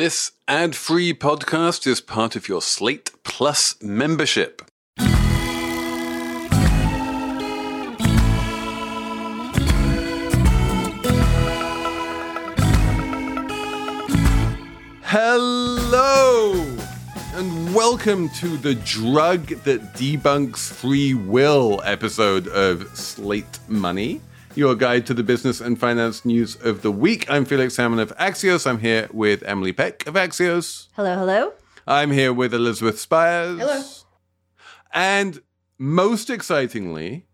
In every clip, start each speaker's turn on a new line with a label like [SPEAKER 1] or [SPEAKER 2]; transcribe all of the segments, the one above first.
[SPEAKER 1] This ad free podcast is part of your Slate Plus membership. Hello, and welcome to the Drug That Debunks Free Will episode of Slate Money your guide to the business and finance news of the week. I'm Felix Salmon of Axios. I'm here with Emily Peck of Axios.
[SPEAKER 2] Hello, hello.
[SPEAKER 1] I'm here with Elizabeth Spiers.
[SPEAKER 2] Hello.
[SPEAKER 1] And most excitingly,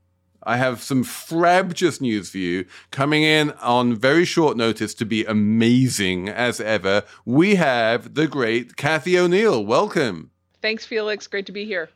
[SPEAKER 1] I have some frabjous news for you coming in on very short notice to be amazing as ever. We have the great Cathy O'Neill. Welcome.
[SPEAKER 3] Thanks, Felix. Great to be here.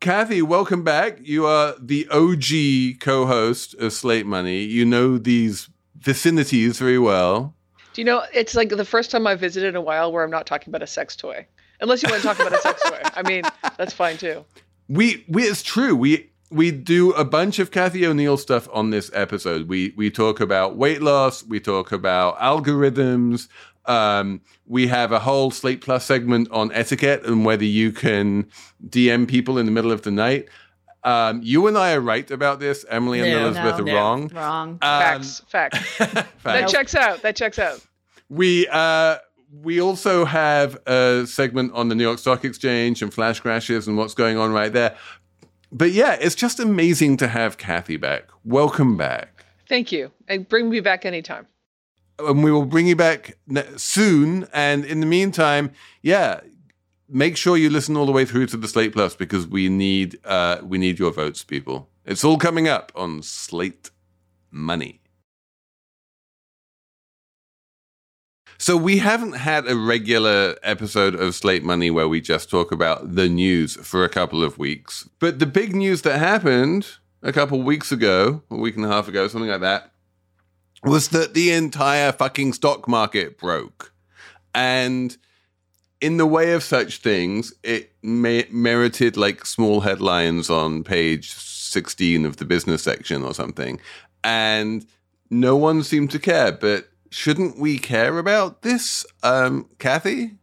[SPEAKER 1] Cathy, welcome back. You are the OG co host of Slate Money. You know these vicinities very well.
[SPEAKER 3] Do you know, it's like the first time I visited in a while where I'm not talking about a sex toy. Unless you want to talk about a sex toy. I mean, that's fine too.
[SPEAKER 1] We, we it's true. We we do a bunch of Cathy O'Neill stuff on this episode. We we talk about weight loss, we talk about algorithms. Um, we have a whole Slate Plus segment on etiquette and whether you can DM people in the middle of the night. Um, you and I are right about this. Emily and
[SPEAKER 2] No,
[SPEAKER 1] Elizabeth
[SPEAKER 2] no,
[SPEAKER 1] are
[SPEAKER 2] no.
[SPEAKER 1] wrong.
[SPEAKER 2] Wrong.
[SPEAKER 1] Um,
[SPEAKER 3] Facts. Facts. That
[SPEAKER 1] facts.
[SPEAKER 3] checks out. That checks out.
[SPEAKER 1] We uh, we also have a segment on the New York Stock Exchange and flash crashes and what's going on right there. But yeah, it's just amazing to have Cathy back. Welcome back.
[SPEAKER 3] Thank you. And bring me back anytime.
[SPEAKER 1] And we will bring you back soon. And in the meantime, yeah, make sure you listen all the way through to the Slate Plus because we need uh, we need your votes, people. It's all coming up on Slate Money. So we haven't had a regular episode of Slate Money where we just talk about the news for a couple of weeks. But the big news that happened a couple weeks ago, a week and a half ago, something like that, was that the entire fucking stock market broke. And in the way of such things, it merited like small headlines on page 16 of the business section or something. And no one seemed to care. But shouldn't we care about this, um, Cathy?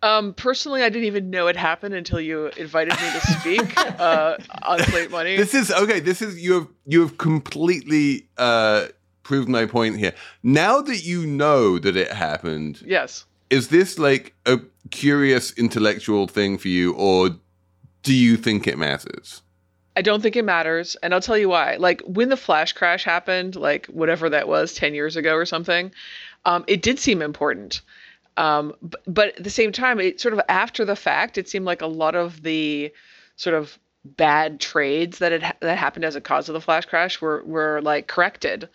[SPEAKER 3] Um, personally, I didn't even know it happened until you invited me to speak uh, on Slate Money.
[SPEAKER 1] This is okay. This is you have you have completely uh, proved my point here. Now that you know that it happened,
[SPEAKER 3] yes.
[SPEAKER 1] is this like a curious intellectual thing for you, or do you think it matters?
[SPEAKER 3] I don't think it matters, and I'll tell you why. Like when the flash crash happened, like whatever that was, ten years ago or something, um, it did seem important. Um, b- but at the same time, it sort of after the fact, it seemed like a lot of the sort of bad trades that had ha- that happened as a cause of the flash crash were were like corrected.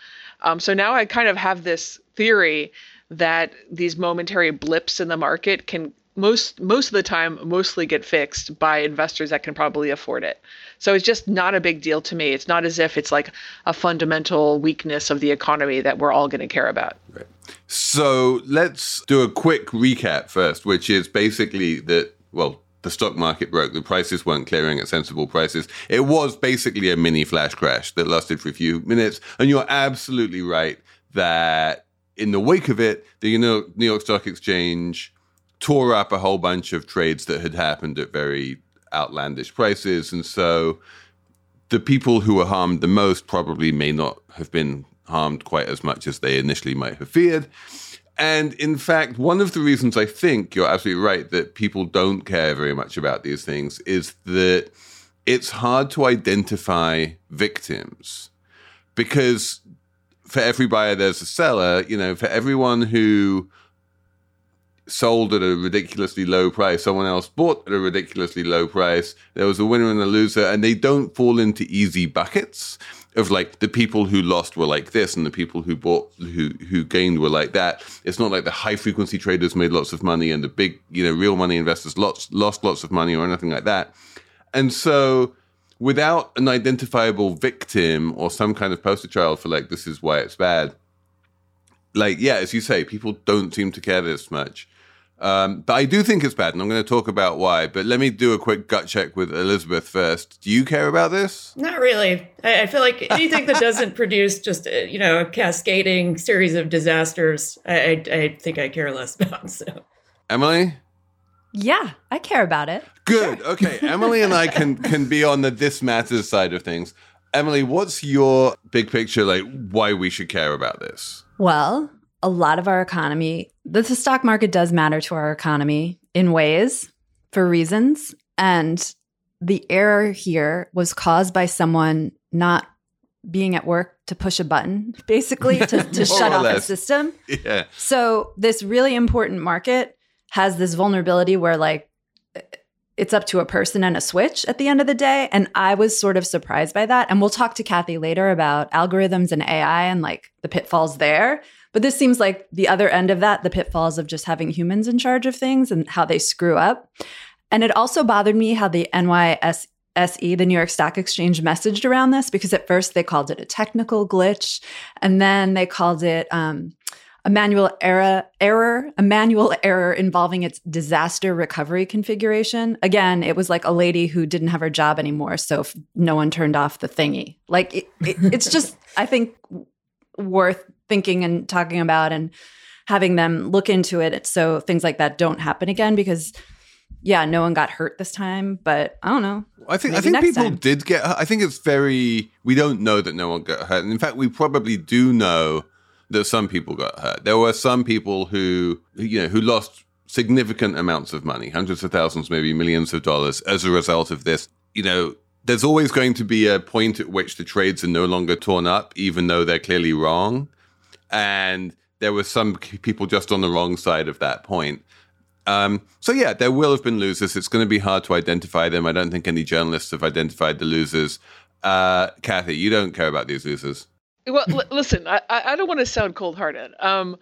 [SPEAKER 3] Um, so now I kind of have this theory that these momentary blips in the market can most most of the time mostly get fixed by investors that can probably afford it. So it's just not a big deal to me. It's not as if it's like a fundamental weakness of the economy that we're all going to care about. Right.
[SPEAKER 1] So let's do a quick recap first, which is basically that well. The stock market broke. The prices weren't clearing at sensible prices. It was basically a mini flash crash that lasted for a few minutes. And you're absolutely right that in the wake of it, the New York, Stock Exchange tore up a whole bunch of trades that had happened at very outlandish prices. And so the people who were harmed the most probably may not have been harmed quite as much as they initially might have feared. And in fact, one of the reasons I think you're absolutely right that people don't care very much about these things is that it's hard to identify victims because for every buyer, there's a seller. You know, for everyone who sold at a ridiculously low price, someone else bought at a ridiculously low price. There was a winner and a loser, and they don't fall into easy buckets of like the people who lost were like this and the people who bought who who gained were like that. It's not like the high frequency traders made lots of money and the big, you know, real money investors lots lost lots of money or anything like that. And so without an identifiable victim or some kind of poster child for like this is why it's bad, like yeah, as you say, people don't seem to care this much. Um, but I do think it's bad, and I'm going to talk about why. But let me do a quick gut check with Elizabeth first. Do you care about this?
[SPEAKER 4] Not really. I, I feel like anything that doesn't produce just a, you know a cascading series of disasters, I, I, I think I care less about. So
[SPEAKER 1] Emily?
[SPEAKER 2] Yeah, I care about it.
[SPEAKER 1] Good. Okay. Emily and I can can be on the this matters side of things. Emily, what's your big picture like why we should care about this?
[SPEAKER 2] Well, a lot of our economy, the, the stock market does matter to our economy in ways for reasons. And the error here was caused by someone not being at work to push a button, basically, to, to shut off
[SPEAKER 1] less.
[SPEAKER 2] system.
[SPEAKER 1] Yeah.
[SPEAKER 2] So this really important market has this vulnerability where like it's up to a person and a switch at the end of the day. And I was sort of surprised by that. And we'll talk to Cathy later about algorithms and AI and like the pitfalls there. But this seems like the other end of that, the pitfalls of just having humans in charge of things and how they screw up. And it also bothered me how the NYSE, the New York Stock Exchange, messaged around this because at first they called it a technical glitch, and then they called it um, a manual error, error, a manual error involving its disaster recovery configuration. Again, it was like a lady who didn't have her job anymore, so no one turned off the thingy. Like it, it, it's just, I think, worth thinking and talking about and having them look into it so things like that don't happen again because yeah no one got hurt this time but i don't know
[SPEAKER 1] I think I think people
[SPEAKER 2] time.
[SPEAKER 1] did get hurt. I think it's very we don't know that no one got hurt. And in fact, we probably do know that some people got hurt. There were some people who you know who lost significant amounts of money, hundreds of thousands, maybe millions of dollars as a result of this. You know, there's always going to be a point at which the trades are no longer torn up, even though they're clearly wrong. And there were some people just on the wrong side of that point. Um, so yeah, there will have been losers. It's going to be hard to identify them. I don't think any journalists have identified the losers. Uh, Cathy, you don't care about these losers.
[SPEAKER 3] Well, l- listen, I, I don't want to sound cold-hearted. Um,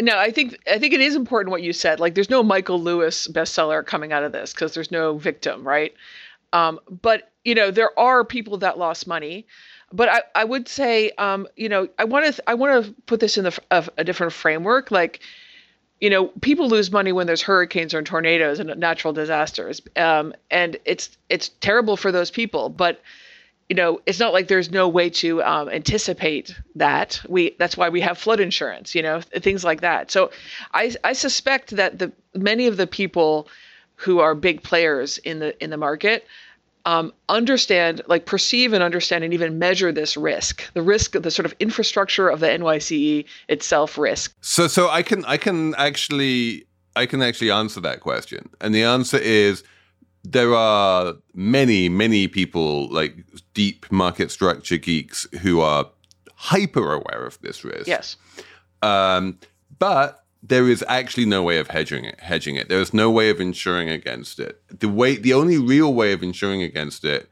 [SPEAKER 3] no, I think I think it is important what you said. Like, there's no Michael Lewis bestseller coming out of this because there's no victim, right? Um, but you know, there are people that lost money. But I, I would say, um, you know, I want to I want to put this in the a different framework. Like, you know, people lose money when there's hurricanes or tornadoes and natural disasters, um, and it's it's terrible for those people. But you know, it's not like there's no way to um, anticipate that. We that's why we have flood insurance, you know, th- things like that. So, I I suspect that the many of the people who are big players in the in the market um, understand, like perceive and understand, and even measure this risk, the risk of the sort of infrastructure of the NYSE itself risk.
[SPEAKER 1] So so I can I can actually I can actually answer that question. And the answer is there are many, many people like deep market structure geeks who are hyper aware of this risk.
[SPEAKER 3] Yes.
[SPEAKER 1] Um, but there is actually no way of hedging it. Hedging it. There is no way of insuring against it. The way, the only real way of insuring against it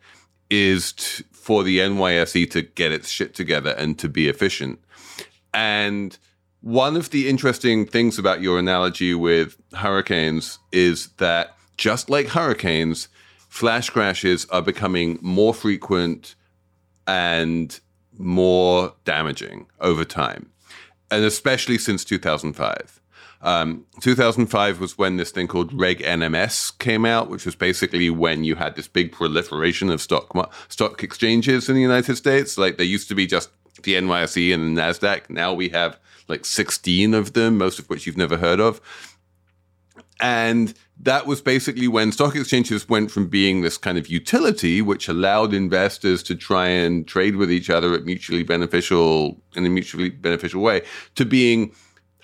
[SPEAKER 1] is for the NYSE to get its shit together and to be efficient. And one of the interesting things about your analogy with hurricanes is that just like hurricanes, flash crashes are becoming more frequent and more damaging over time, and especially since 2005. Um, 2005 was when this thing called Reg NMS came out, which was basically when you had this big proliferation of stock stock exchanges in the United States. Like there used to be just the NYSE and the Nasdaq. Now we have like 16 of them, most of which you've never heard of. And that was basically when stock exchanges went from being this kind of utility, which allowed investors to try and trade with each other at mutually beneficial in a mutually beneficial way, to being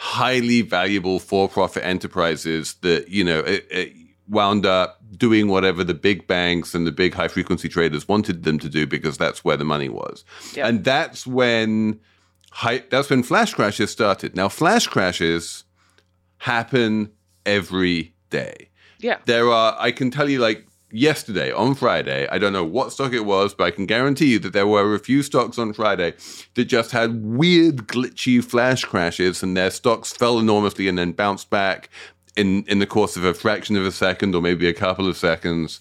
[SPEAKER 1] highly valuable for-profit enterprises that you know it, it wound up doing whatever the big banks and the big high-frequency traders wanted them to do because that's where the money was,
[SPEAKER 3] Yeah.
[SPEAKER 1] and that's when high, that's when flash crashes started. Now, flash crashes happen every day.
[SPEAKER 3] Yeah.
[SPEAKER 1] There are, I can tell you, like yesterday on Friday, I don't know what stock it was, but I can guarantee you that there were a few stocks on Friday that just had weird, glitchy flash crashes and their stocks fell enormously and then bounced back in, in the course of a fraction of a second or maybe a couple of seconds.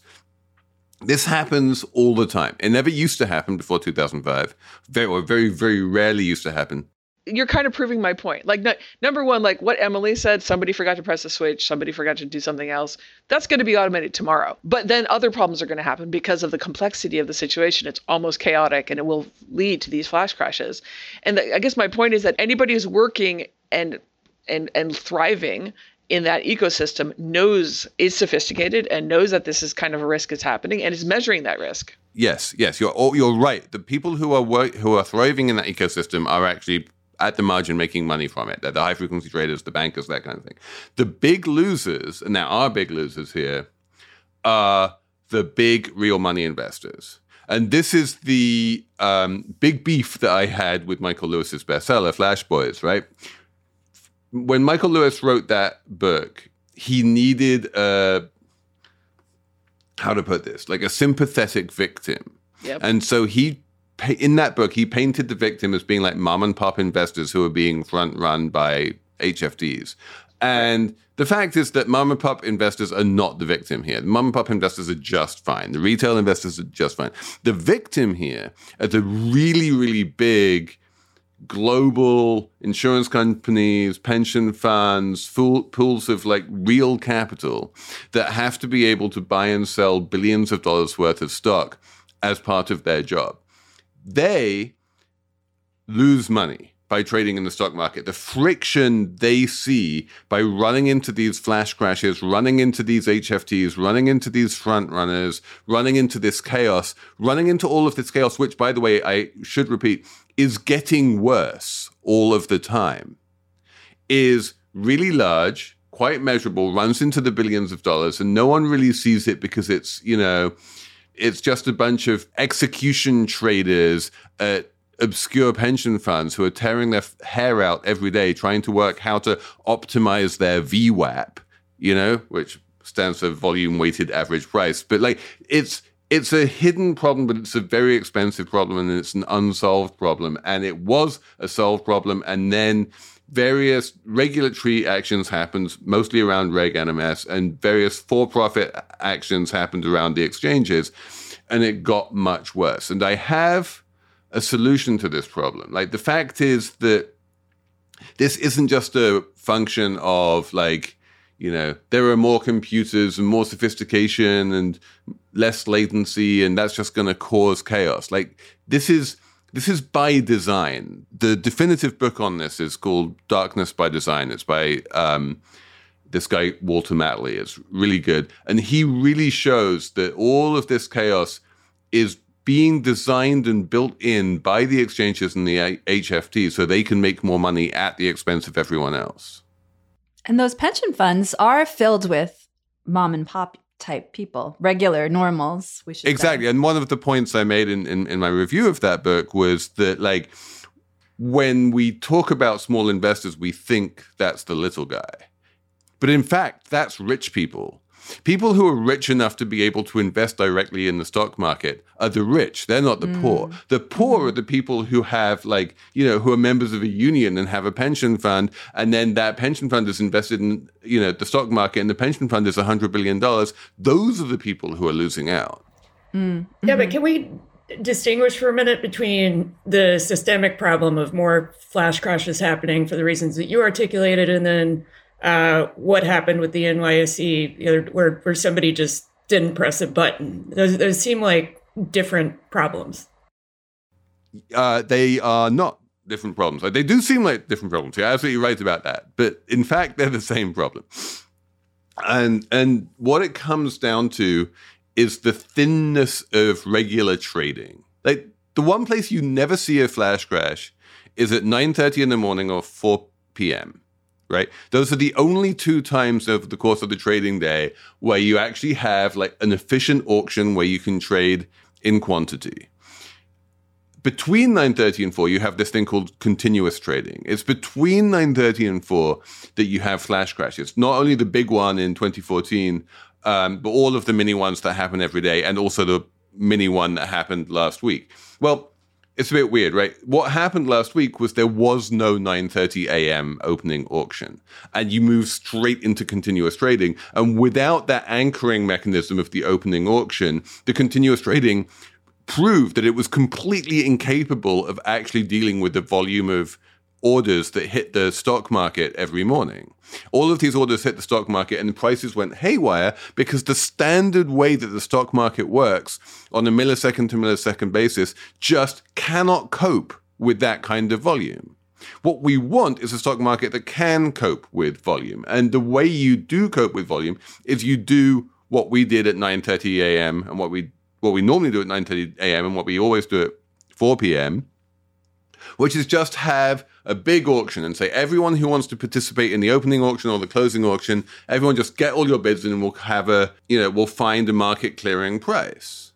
[SPEAKER 1] This happens all the time. It never used to happen before 2005. Very, very, very rarely used to happen.
[SPEAKER 3] You're kind of proving my point. Like, number one, like what Emily said, somebody forgot to press a switch, somebody forgot to do something else. That's going to be automated tomorrow. But then other problems are going to happen because of the complexity of the situation. It's almost chaotic and it will lead to these flash crashes. And the, I guess my point is that anybody who's working and and and thriving in that ecosystem knows is sophisticated and knows that this is kind of a risk is happening and is measuring that risk.
[SPEAKER 1] Yes, yes, you're you're right. The people who are work, who are thriving in that ecosystem are actually at the margin making money from it. They're the high frequency traders, the bankers, that kind of thing. The big losers, and there are big losers here, are the big real money investors. And this is the um, big beef that I had with Michael Lewis's bestseller, Flash Boys, right? When Michael Lewis wrote that book, he needed a how to put this, like a sympathetic victim.
[SPEAKER 3] Yep.
[SPEAKER 1] And so he in that book he painted the victim as being like mom and pop investors who are being front run by HFTs. And the fact is that mom and pop investors are not the victim here. The mom and pop investors are just fine. The retail investors are just fine. The victim here are the really, really big global insurance companies, pension funds, full pools of like real capital that have to be able to buy and sell billions of dollars worth of stock as part of their job. They lose money by trading in the stock market. The friction they see by running into these flash crashes, running into these HFTs, running into these front runners, running into this chaos, running into all of this chaos, which, by the way, I should repeat, is getting worse all of the time, is really large, quite measurable, runs into the billions of dollars, and no one really sees it because it's, you know, it's just a bunch of execution traders at obscure pension funds who are tearing their hair out every day trying to work how to optimize their VWAP, you know, which stands for volume weighted average price. But like it's it's a hidden problem, but it's a very expensive problem and it's an unsolved problem. And it was a solved problem. And then various regulatory actions happened, mostly around Reg NMS, and various for profit actions happened around the exchanges. And it got much worse. And I have a solution to this problem. Like the fact is that this isn't just a function of like, you know, there are more computers and more sophistication and less latency, and that's just going to cause chaos. Like this is this is by design. The definitive book on this is called Darkness by Design. It's by um, this guy Walter Mattli. It's really good, and he really shows that all of this chaos is being designed and built in by the exchanges and the HFT so they can make more money at the expense of everyone else.
[SPEAKER 2] And those pension funds are filled with mom and pop type people, regular normals. We should
[SPEAKER 1] exactly.
[SPEAKER 2] Say.
[SPEAKER 1] And one of the points I made in, in, in my review of that book was that like when we talk about small investors, we think that's the little guy. But in fact, that's rich people People who are rich enough to be able to invest directly in the stock market are the rich. They're not the mm. poor. The poor are the people who have, like, you know, who are members of a union and have a pension fund. And then that pension fund is invested in, you know, the stock market and the pension fund is $100 billion. Those are the people who are losing out.
[SPEAKER 4] Mm. Yeah, but can we distinguish for a minute between the systemic problem of more flash crashes happening for the reasons that you articulated and then uh, what happened with the NYSE, you know, where where somebody just didn't press a button. Those, those seem like different problems.
[SPEAKER 1] Uh, they are not different problems. They do seem like different problems. You're absolutely right about that. But in fact, they're the same problem. And and what it comes down to is the thinness of regular trading. Like the one place you never see a flash crash is at 9:30 in the morning or 4 p.m right? Those are the only two times over the course of the trading day where you actually have like an efficient auction where you can trade in quantity. Between 9:30 and 4 you have this thing called continuous trading. It's between 9:30 and 4 that you have flash crashes. Not only the big one in 2014 um, but all of the mini ones that happen every day and also the mini one that happened last week. Well, it's a bit weird, right? What happened last week was there was no 9:30 a.m. opening auction, and you move straight into continuous trading. And without that anchoring mechanism of the opening auction, the continuous trading proved that it was completely incapable of actually dealing with the volume of orders that hit the stock market every morning. All of these orders hit the stock market and the prices went haywire because the standard way that the stock market works on a millisecond to millisecond basis just cannot cope with that kind of volume. What we want is a stock market that can cope with volume. And the way you do cope with volume is you do what we did at 9:30 a.m. and what we what we normally do at 9:30 a.m. and what we always do at 4 p.m., which is just have a big auction and say everyone who wants to participate in the opening auction or the closing auction, everyone just get all your bids and we'll have a, you know, we'll find a market clearing price.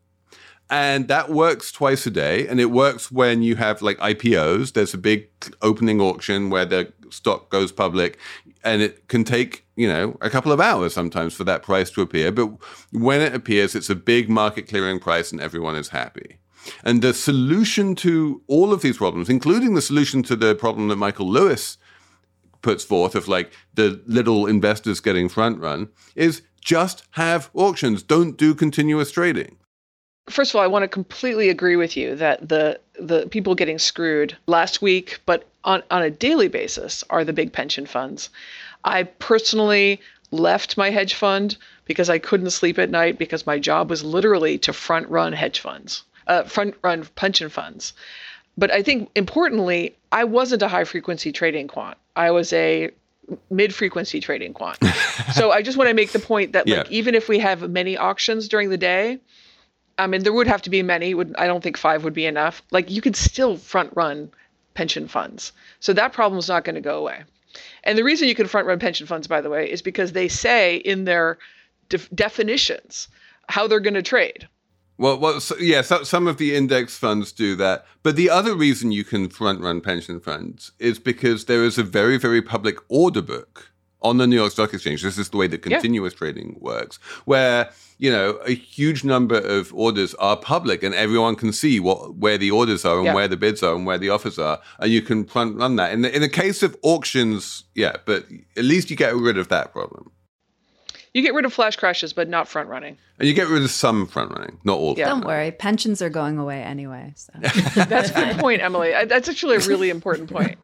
[SPEAKER 1] And that works twice a day. And it works when you have like IPOs. There's a big opening auction where the stock goes public and it can take, you know, a couple of hours sometimes for that price to appear. But when it appears, it's a big market clearing price and everyone is happy. And the solution to all of these problems, including the solution to the problem that Michael Lewis puts forth of like the little investors getting front run, is just have auctions. Don't do continuous trading.
[SPEAKER 3] First of all, I want to completely agree with you that the the people getting screwed last week, but on, on a daily basis, are the big pension funds. I personally left my hedge fund because I couldn't sleep at night because my job was literally to front run hedge funds uh, front run pension funds. But I think importantly, I wasn't a high frequency trading quant. I was a mid frequency trading quant. so I just want to make the point that like yeah. even if we have many auctions during the day, I mean there would have to be many. Would I don't think five would be enough. Like you could still front run pension funds. So that problem is not going to go away. And the reason you can front run pension funds, by the way, is because they say in their def- definitions how they're going to trade.
[SPEAKER 1] Well, well, so, yeah, so, some of the index funds do that, but the other reason you can front run pension funds is because there is a very, very public order book on the New York Stock Exchange. This is the way that continuous yeah. trading works, where you know a huge number of orders are public, and everyone can see what where the orders are and yeah. where the bids are and where the offers are, and you can front run that. In the, in the case of auctions, yeah, but at least you get rid of that problem.
[SPEAKER 3] You get rid of flash crashes, but not front running.
[SPEAKER 1] And you get rid of some front running, not all.
[SPEAKER 2] Yeah. Don't worry, pensions are going away anyway. So.
[SPEAKER 3] That's a good point, Emily. That's actually a really important point.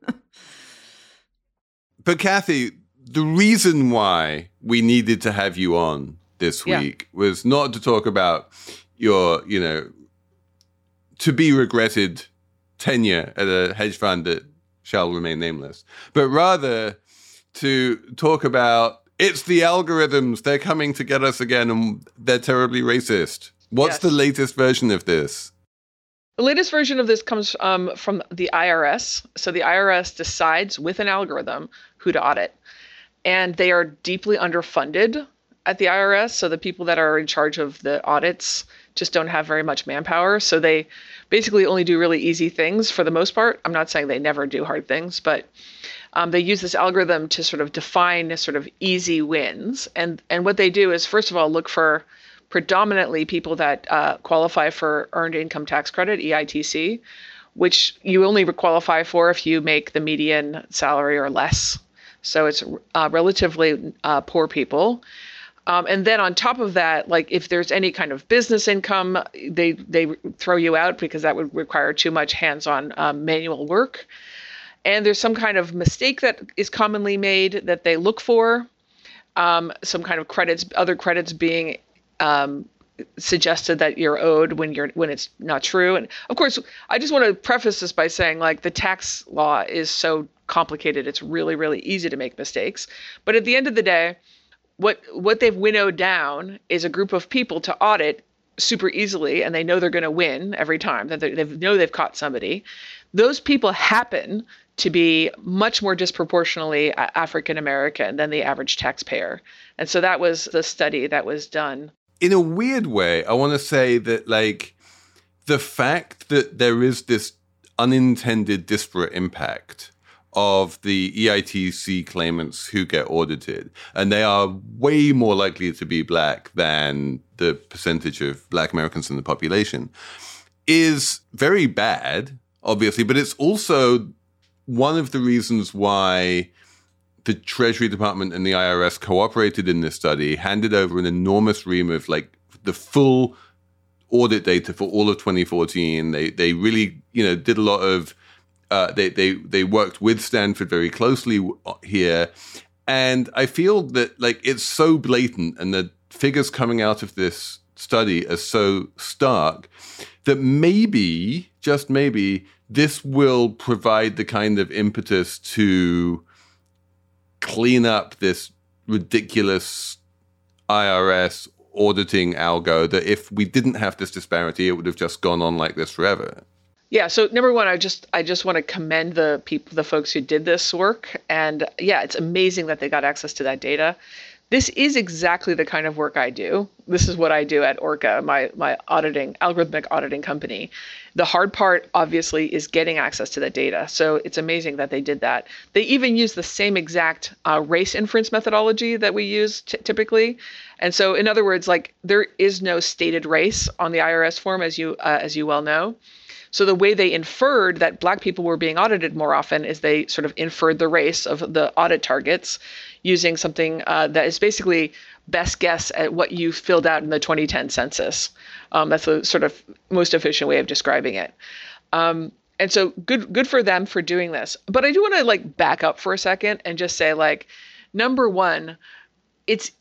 [SPEAKER 1] but Cathy, the reason why we needed to have you on this week yeah. was not to talk about your, you know, to be regretted tenure at a hedge fund that shall remain nameless, but rather to talk about it's the algorithms. They're coming to get us again and they're terribly racist. What's yes. the latest version of this?
[SPEAKER 3] The latest version of this comes um, from the IRS. So the IRS decides with an algorithm who to audit. And they are deeply underfunded at the IRS. So the people that are in charge of the audits just don't have very much manpower. So they basically only do really easy things for the most part. I'm not saying they never do hard things, but um, they use this algorithm to sort of define sort of easy wins. And and what they do is first of all look for predominantly people that uh, qualify for earned income tax credit (EITC), which you only qualify for if you make the median salary or less. So it's uh, relatively uh, poor people. Um, and then on top of that, like if there's any kind of business income, they they throw you out because that would require too much hands-on um, manual work. And there's some kind of mistake that is commonly made that they look for um, some kind of credits other credits being um, suggested that you're owed when you're when it's not true. And of course i just want to preface this by saying like the tax law is so complicated it's really really easy to make mistakes. But at the end of the day what what they've winnowed down is a group of people to audit super easily and they know they're going to win every time that they know they've caught somebody those people happen to be much more disproportionately African American than the average taxpayer. And so that was the study that was done.
[SPEAKER 1] In a weird way, I want to say that, like, the fact that there is this unintended disparate impact of the EITC claimants who get audited, and they are way more likely to be black than the percentage of black Americans in the population, is very bad, obviously, but it's also one of the reasons why the Treasury Department and the IRS cooperated in this study, handed over an enormous ream of like the full audit data for all of 2014. They they really you know did a lot of uh, they they they worked with Stanford very closely here, and I feel that like it's so blatant, and the figures coming out of this study are so stark that maybe, just maybe, this will provide the kind of impetus to clean up this ridiculous IRS auditing algo that if we didn't have this disparity, it would have just gone on like this forever.
[SPEAKER 3] Yeah. So number one, I just I just want to commend the people, the folks who did this work, and yeah, it's amazing that they got access to that data. This is exactly the kind of work I do. This is what I do at ORCAA, my my auditing algorithmic auditing company. The hard part, obviously, is getting access to that data. So it's amazing that they did that. They even use the same exact uh, race inference methodology that we use t- typically. And so, in other words, like there is no stated race on the IRS form, as you uh, as you well know. So the way they inferred that black people were being audited more often is they sort of inferred the race of the audit targets using something uh, that is basically best guess at what you filled out in the 2010 census. Um, that's the sort of most efficient way of describing it. Um, and so good good for them for doing this. But I do want to like back up for a second and just say like number 1 it's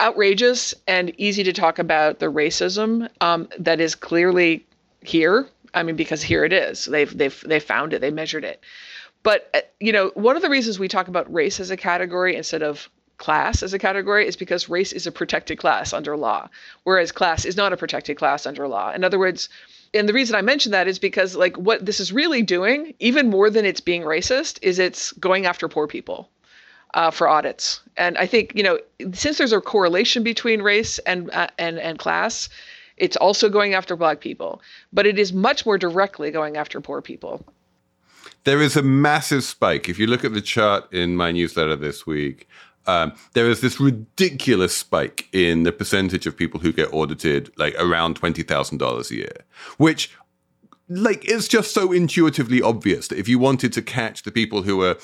[SPEAKER 3] outrageous and easy to talk about the racism um, that is clearly here. I mean, because here it is. They've they've they found it. They measured it. But uh, you know, one of the reasons we talk about race as a category instead of class as a category is because race is a protected class under law, whereas class is not a protected class under law. In other words, and the reason I mention that is because like what this is really doing, even more than it's being racist, is it's going after poor people. Uh, for audits, and I think you know since there's a correlation between race and uh, and and class, it's also going after black people, but it is much more directly going after poor people.
[SPEAKER 1] There is a massive spike. If you look at the chart in my newsletter this week, um, there is this ridiculous spike in the percentage of people who get audited, like around twenty thousand dollars a year, which like it's just so intuitively obvious that if you wanted to catch the people who are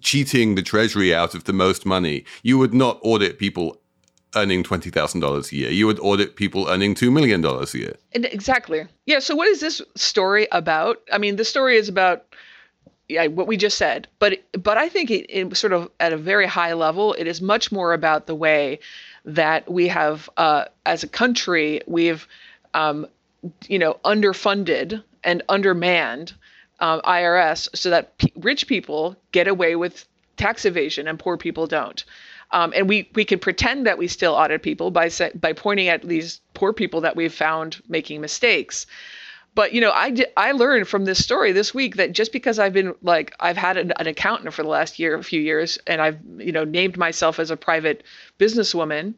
[SPEAKER 1] cheating the treasury out of the most money, you would not audit people earning twenty thousand dollars a year. You would audit people earning two million dollars a year.
[SPEAKER 3] Exactly. Yeah. So what is this story about? I mean, the story is about yeah, what we just said. But but I think it, it, sort of at a very high level, it is much more about the way that we have, uh, as a country, we've, um, you know, underfunded and undermanned um, IRS so that p- rich people get away with tax evasion and poor people don't. Um, and we we can pretend that we still audit people by by pointing at these poor people that we've found making mistakes. But you know, I I learned from this story this week that just because I've been like I've had an, an accountant for the last year, a few years, and I've you know named myself as a private businesswoman,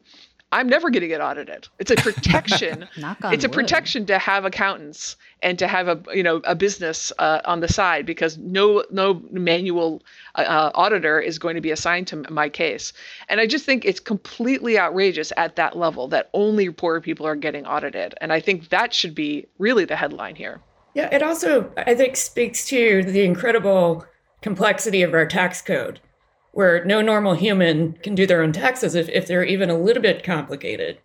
[SPEAKER 3] I'm never going to get audited. It's a protection. it's a
[SPEAKER 2] wood.
[SPEAKER 3] protection to have accountants and to have a you know a business uh, on the side because no no manual uh, uh, auditor is going to be assigned to my case. And I just think it's completely outrageous at that level that only poor people are getting audited. And I think that should be really the headline here.
[SPEAKER 4] Yeah, it also I think speaks to the incredible complexity of our tax code where no normal human can do their own taxes if, if they're even a little bit complicated.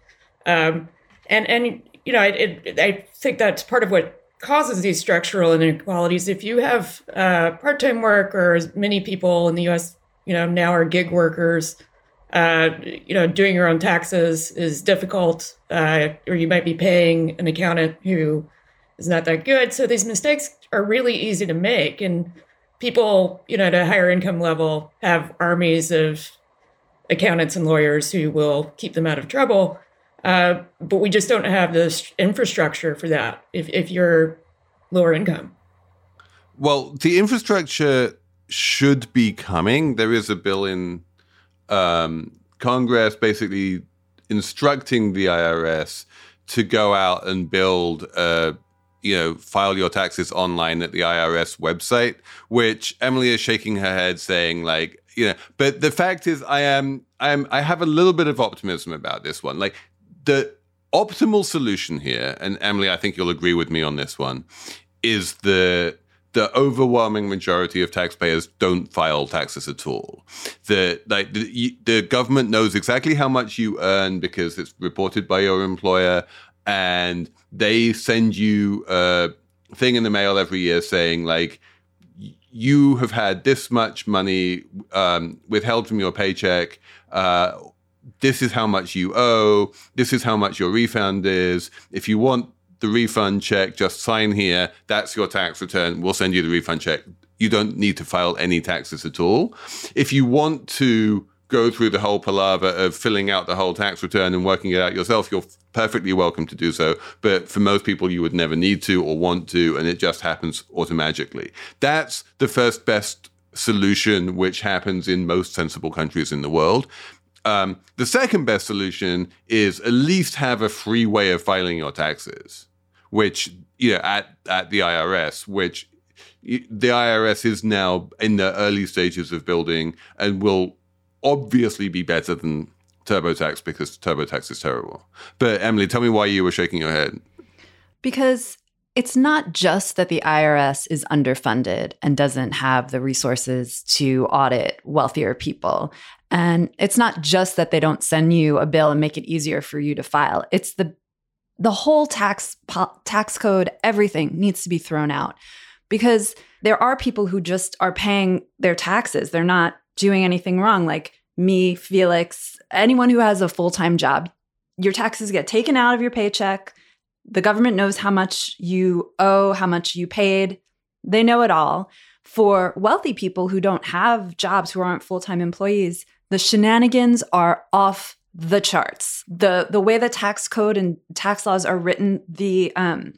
[SPEAKER 4] Um, and, and, you know, it, it, I think that's part of what causes these structural inequalities. If you have uh, part time work, or as many people in the US, you know, now are gig workers, uh, you know, doing your own taxes is difficult, uh, or you might be paying an accountant who is not that good. So these mistakes are really easy to make. And people, you know, at a higher income level have armies of accountants and lawyers who will keep them out of trouble. Uh, but we just don't have the infrastructure for that if, if you're lower income.
[SPEAKER 1] Well, the infrastructure should be coming. There is a bill in um, Congress basically instructing the IRS to go out and build a you know, file your taxes online at the IRS website, which Emily is shaking her head saying, like, you know, but the fact is, I am, I am, I have a little bit of optimism about this one. Like, the optimal solution here, and Emily, I think you'll agree with me on this one, is the the overwhelming majority of taxpayers don't file taxes at all. The like the, the government knows exactly how much you earn because it's reported by your employer and they send you a thing in the mail every year saying like you have had this much money um, withheld from your paycheck. Uh, this is how much you owe, this is how much your refund is. If you want the refund check, just sign here. That's your tax return. We'll send you the refund check. You don't need to file any taxes at all. If you want to go through the whole palaver of filling out the whole tax return and working it out yourself, you're perfectly welcome to do so. But for most people, you would never need to or want to, and it just happens automatically. That's the first best solution, which happens in most sensible countries in the world. Um, the second best solution is at least have a free way of filing your taxes, which you know at at the IRS, which the IRS is now in the early stages of building and will obviously be better than TurboTax because TurboTax is terrible. But Emily, tell me why you were shaking your head.
[SPEAKER 2] Because it's not just that the IRS is underfunded and doesn't have the resources to audit wealthier people. And it's not just that they don't send you a bill and make it easier for you to file. It's the the whole tax tax code, everything needs to be thrown out because there are people who just are paying their taxes. They're not doing anything wrong like me, Felix, anyone who has a full-time job. Your taxes get taken out of your paycheck. The government knows how much you owe, how much you paid. They know it all. For wealthy people who don't have jobs, who aren't full time employees, the shenanigans are off the charts. The the way the tax code and tax laws are written, the um,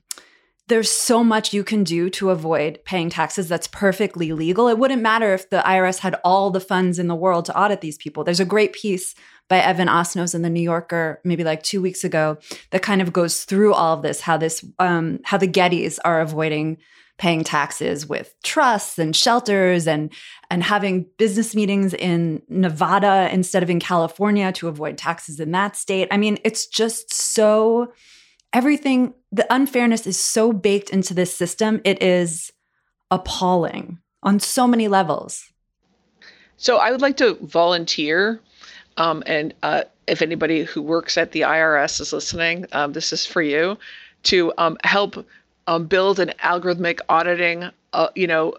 [SPEAKER 2] there's so much you can do to avoid paying taxes that's perfectly legal. It wouldn't matter if the IRS had all the funds in the world to audit these people. There's a great piece by Evan Osnos in the New Yorker, maybe like two weeks ago, that kind of goes through all of this, how this, um, how the Gettys are avoiding paying taxes with trusts and shelters and and having business meetings in Nevada instead of in California to avoid taxes in that state. I mean, it's just so everything the unfairness is so baked into this system. It is appalling on so many levels.
[SPEAKER 3] So I would like to volunteer um, and uh, if anybody who works at the IRS is listening, um, this is for you to um, help um, build an algorithmic auditing, uh, you know,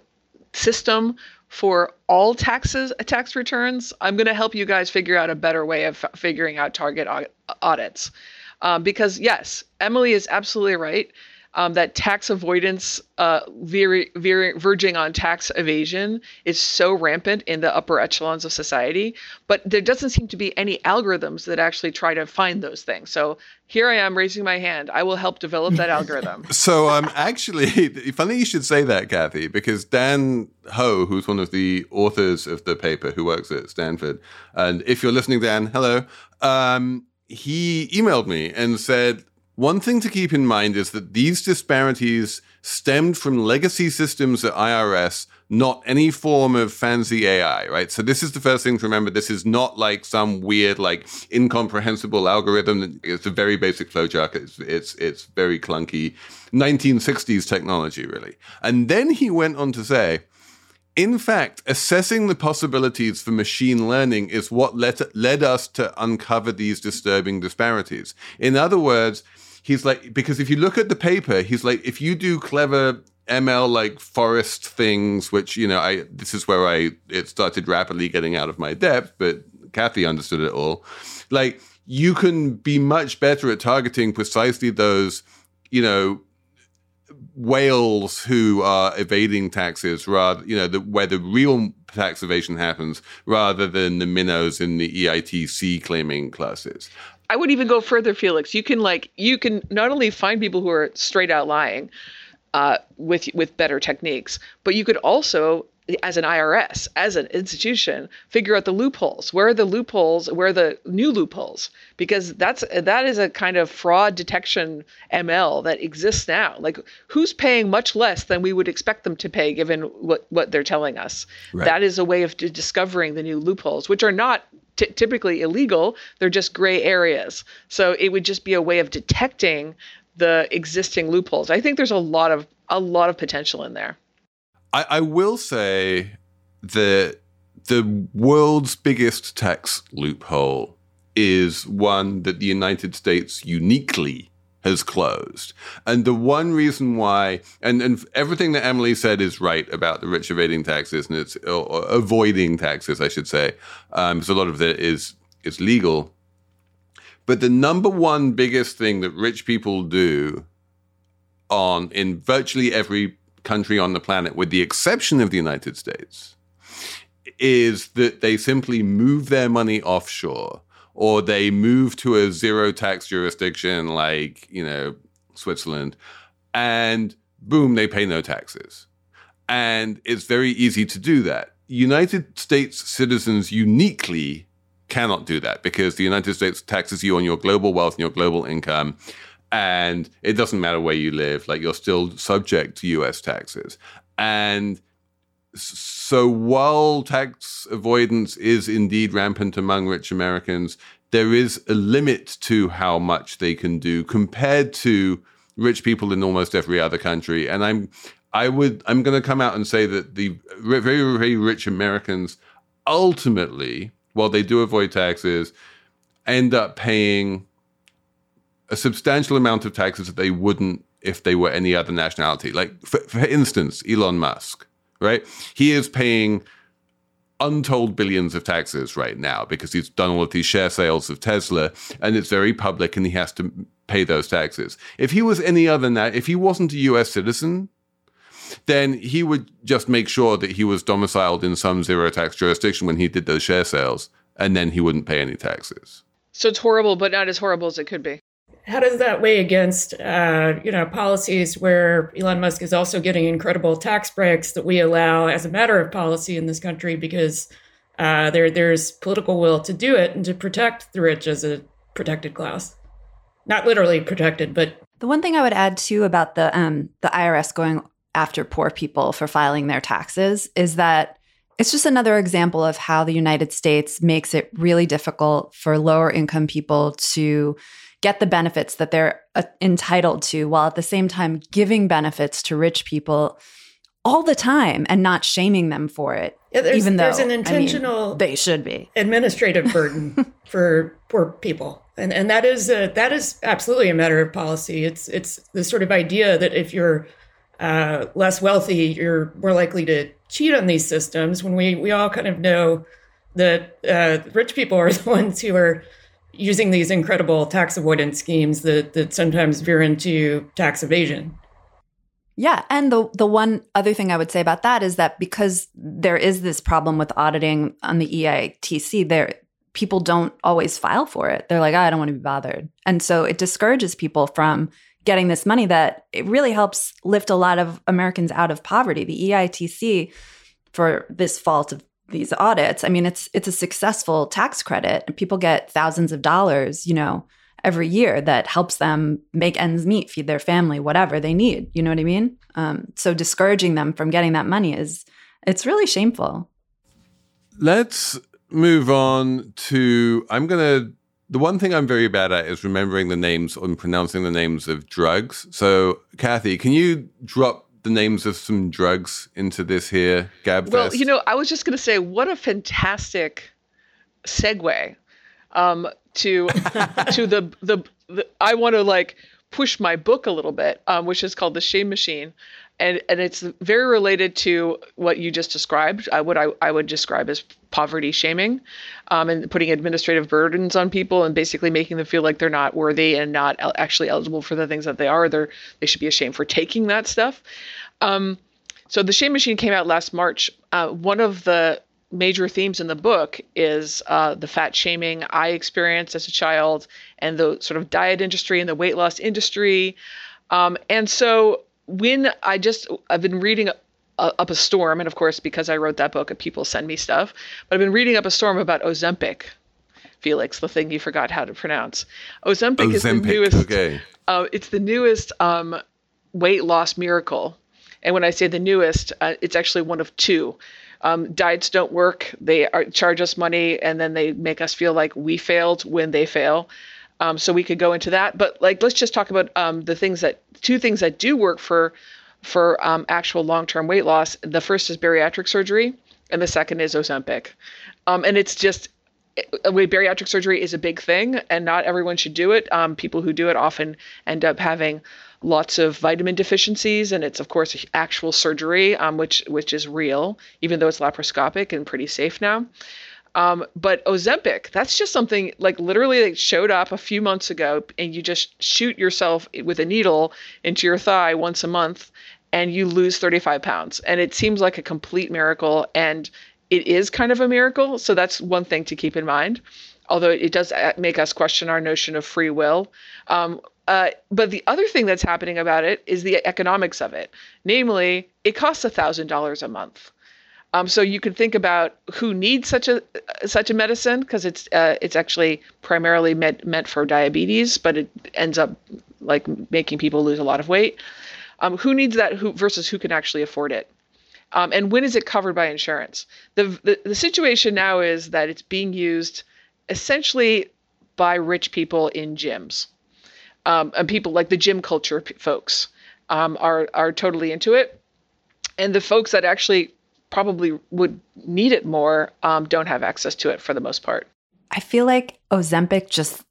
[SPEAKER 3] system for all taxes, tax returns. I'm going to help you guys figure out a better way of f- figuring out target audits. Um, because yes, Emily is absolutely right um, that tax avoidance, uh, very, very verging on tax evasion, is so rampant in the upper echelons of society. But there doesn't seem to be any algorithms that actually try to find those things. So here I am raising my hand. I will help develop that algorithm.
[SPEAKER 1] so um, actually, funny you should say that, Cathy, because Dan Ho, who's one of the authors of the paper, who works at Stanford, and if you're listening, Dan, hello. Um, he emailed me and said, one thing to keep in mind is that these disparities stemmed from legacy systems at IRS, not any form of fancy AI, right? So this is the first thing to remember. This is not like some weird, like incomprehensible algorithm. It's a very basic flowchart. It's it's it's very clunky, 1960s technology, really. And then he went on to say, in fact, assessing the possibilities for machine learning is what led, led us to uncover these disturbing disparities. In other words, he's like because if you look at the paper, he's like if you do clever ML like forest things, which you know, I this is where I it started rapidly getting out of my depth, but Cathy understood it all. Like you can be much better at targeting precisely those, you know, whales who are evading taxes rather, you know, the, where the real tax evasion happens rather than the minnows in the EITC claiming classes.
[SPEAKER 3] I would even go further, Felix. You can like you can not only find people who are straight out lying uh, with with better techniques, but you could also as an IRS, as an institution, figure out the loopholes. Where are the loopholes? Where are the new loopholes? Because that's that is a kind of fraud detection ML that exists now. Like who's paying much less than we would expect them to pay, given what what they're telling us. Right. That is a way of discovering the new loopholes, which are not t- typically illegal. They're just gray areas. So it would just be a way of detecting the existing loopholes. I think there's a lot of a lot of potential in there.
[SPEAKER 1] I, I will say that the world's biggest tax loophole is one that the United States uniquely has closed. And the one reason why, and, and everything that Emily said is right about the rich evading taxes and it's or, or avoiding taxes, I should say, um, because a lot of it is is legal. But the number one biggest thing that rich people do on in virtually every country on the planet, with the exception of the United States, is that they simply move their money offshore or they move to a zero tax jurisdiction like, you know, Switzerland, and boom, they pay no taxes. And it's very easy to do that. United States citizens uniquely cannot do that because the United States taxes you on your global wealth and your global income. And it doesn't matter where you live, like you're still subject to US taxes. And so while tax avoidance is indeed rampant among rich Americans, there is a limit to how much they can do compared to rich people in almost every other country. And I'm I would I'm going to come out and say that the very very rich Americans ultimately, while they do avoid taxes, end up paying a substantial amount of taxes that they wouldn't if they were any other nationality. Like for, for instance, Elon Musk, right? He is paying untold billions of taxes right now because he's done all of these share sales of Tesla and it's very public and he has to pay those taxes. If he was any other than that, if he wasn't a US citizen, then he would just make sure that he was domiciled in some zero tax jurisdiction when he did those share sales and then he wouldn't pay any taxes.
[SPEAKER 3] So it's horrible, but not as horrible as it could be
[SPEAKER 4] how does that weigh against uh, you know policies where Elon Musk is also getting incredible tax breaks that we allow as a matter of policy in this country because uh, there there's political will to do it and to protect the rich as a protected class, not literally protected, but
[SPEAKER 2] the one thing I would add too about the um, the IRS going after poor people for filing their taxes is that it's just another example of how the United States makes it really difficult for lower income people to get the benefits that they're uh, entitled to while at the same time giving benefits to rich people all the time and not shaming them for it.
[SPEAKER 4] Yeah,
[SPEAKER 2] even though
[SPEAKER 4] there's an intentional
[SPEAKER 2] I mean, they should be
[SPEAKER 4] administrative burden for poor people. And and that is a, that is absolutely a matter of policy. It's it's the sort of idea that if you're uh, less wealthy, you're more likely to cheat on these systems. When we we all kind of know that uh, rich people are the ones who are using these incredible tax avoidance schemes that that sometimes veer into tax evasion.
[SPEAKER 2] Yeah, and the the one other thing I would say about that is that because there is this problem with auditing on the EITC, there people don't always file for it. They're like, oh, I don't want to be bothered, and so it discourages people from getting this money. That it really helps lift a lot of Americans out of poverty. The EITC for this fault of these audits. I mean, it's it's a successful tax credit, and people get thousands of dollars, you know, every year that helps them make ends meet, feed their family, whatever they need. You know what I mean? Um, so discouraging them from getting that money is it's really shameful.
[SPEAKER 1] Let's move on to. I'm gonna. The one thing I'm very bad at is remembering the names and pronouncing the names of drugs. So, Cathy, can you drop the names of some drugs into this here gab
[SPEAKER 3] well you know i was just going to say what a fantastic segue um, to to the, the, the i want to like push my book a little bit um, which is called the shame machine and and it's very related to what you just described uh, what I, I would describe as poverty shaming um, and putting administrative burdens on people and basically making them feel like they're not worthy and not actually eligible for the things that they are. They're they should be ashamed for taking that stuff. Um, so the shame machine came out last march. Uh, one of the major themes in the book is uh, the fat shaming I experienced as a child and the sort of diet industry and the weight loss industry. Um, and so when I just I've been reading up a storm, and of course because I wrote that book, people send me stuff. But I've been reading up a storm about Ozempic. Felix, the thing you forgot how to pronounce. Ozempic, Ozempic is the newest. Okay. Uh, it's the newest um, weight loss miracle, and when I say the newest, uh, it's actually one of two. Um, diets don't work. They are, charge us money, and then they make us feel like we failed when they fail. Um, so we could go into that, but like let's just talk about um, the things that two things that do work for for um, actual long-term weight loss. The first is bariatric surgery, and the second is Ozempic. Um, and it's just bariatric surgery is a big thing, and not everyone should do it. Um, people who do it often end up having lots of vitamin deficiencies, and it's of course actual surgery, um, which which is real, even though it's laparoscopic and pretty safe now. Um, but Ozempic, that's just something like literally like showed up a few months ago, and you just shoot yourself with a needle into your thigh once a month, and you lose 35 pounds. And it seems like a complete miracle, and it is kind of a miracle. So that's one thing to keep in mind. Although it does uh, make us question our notion of free will. Um, uh, but the other thing that's happening about it is the economics of it. Namely, it costs $1,000 a month. Um, so you could think about who needs such a such a medicine because it's uh, it's actually primarily meant meant for diabetes, but it ends up like making people lose a lot of weight. Um, who needs that? Who versus who can actually afford it? Um, and when is it covered by insurance? The, the the situation now is that it's being used essentially by rich people in gyms, um, and people like the gym culture p- folks um, are are totally into it, and the folks that actually probably would need it more um, don't have access to it for the most part.
[SPEAKER 2] I feel like Ozempic just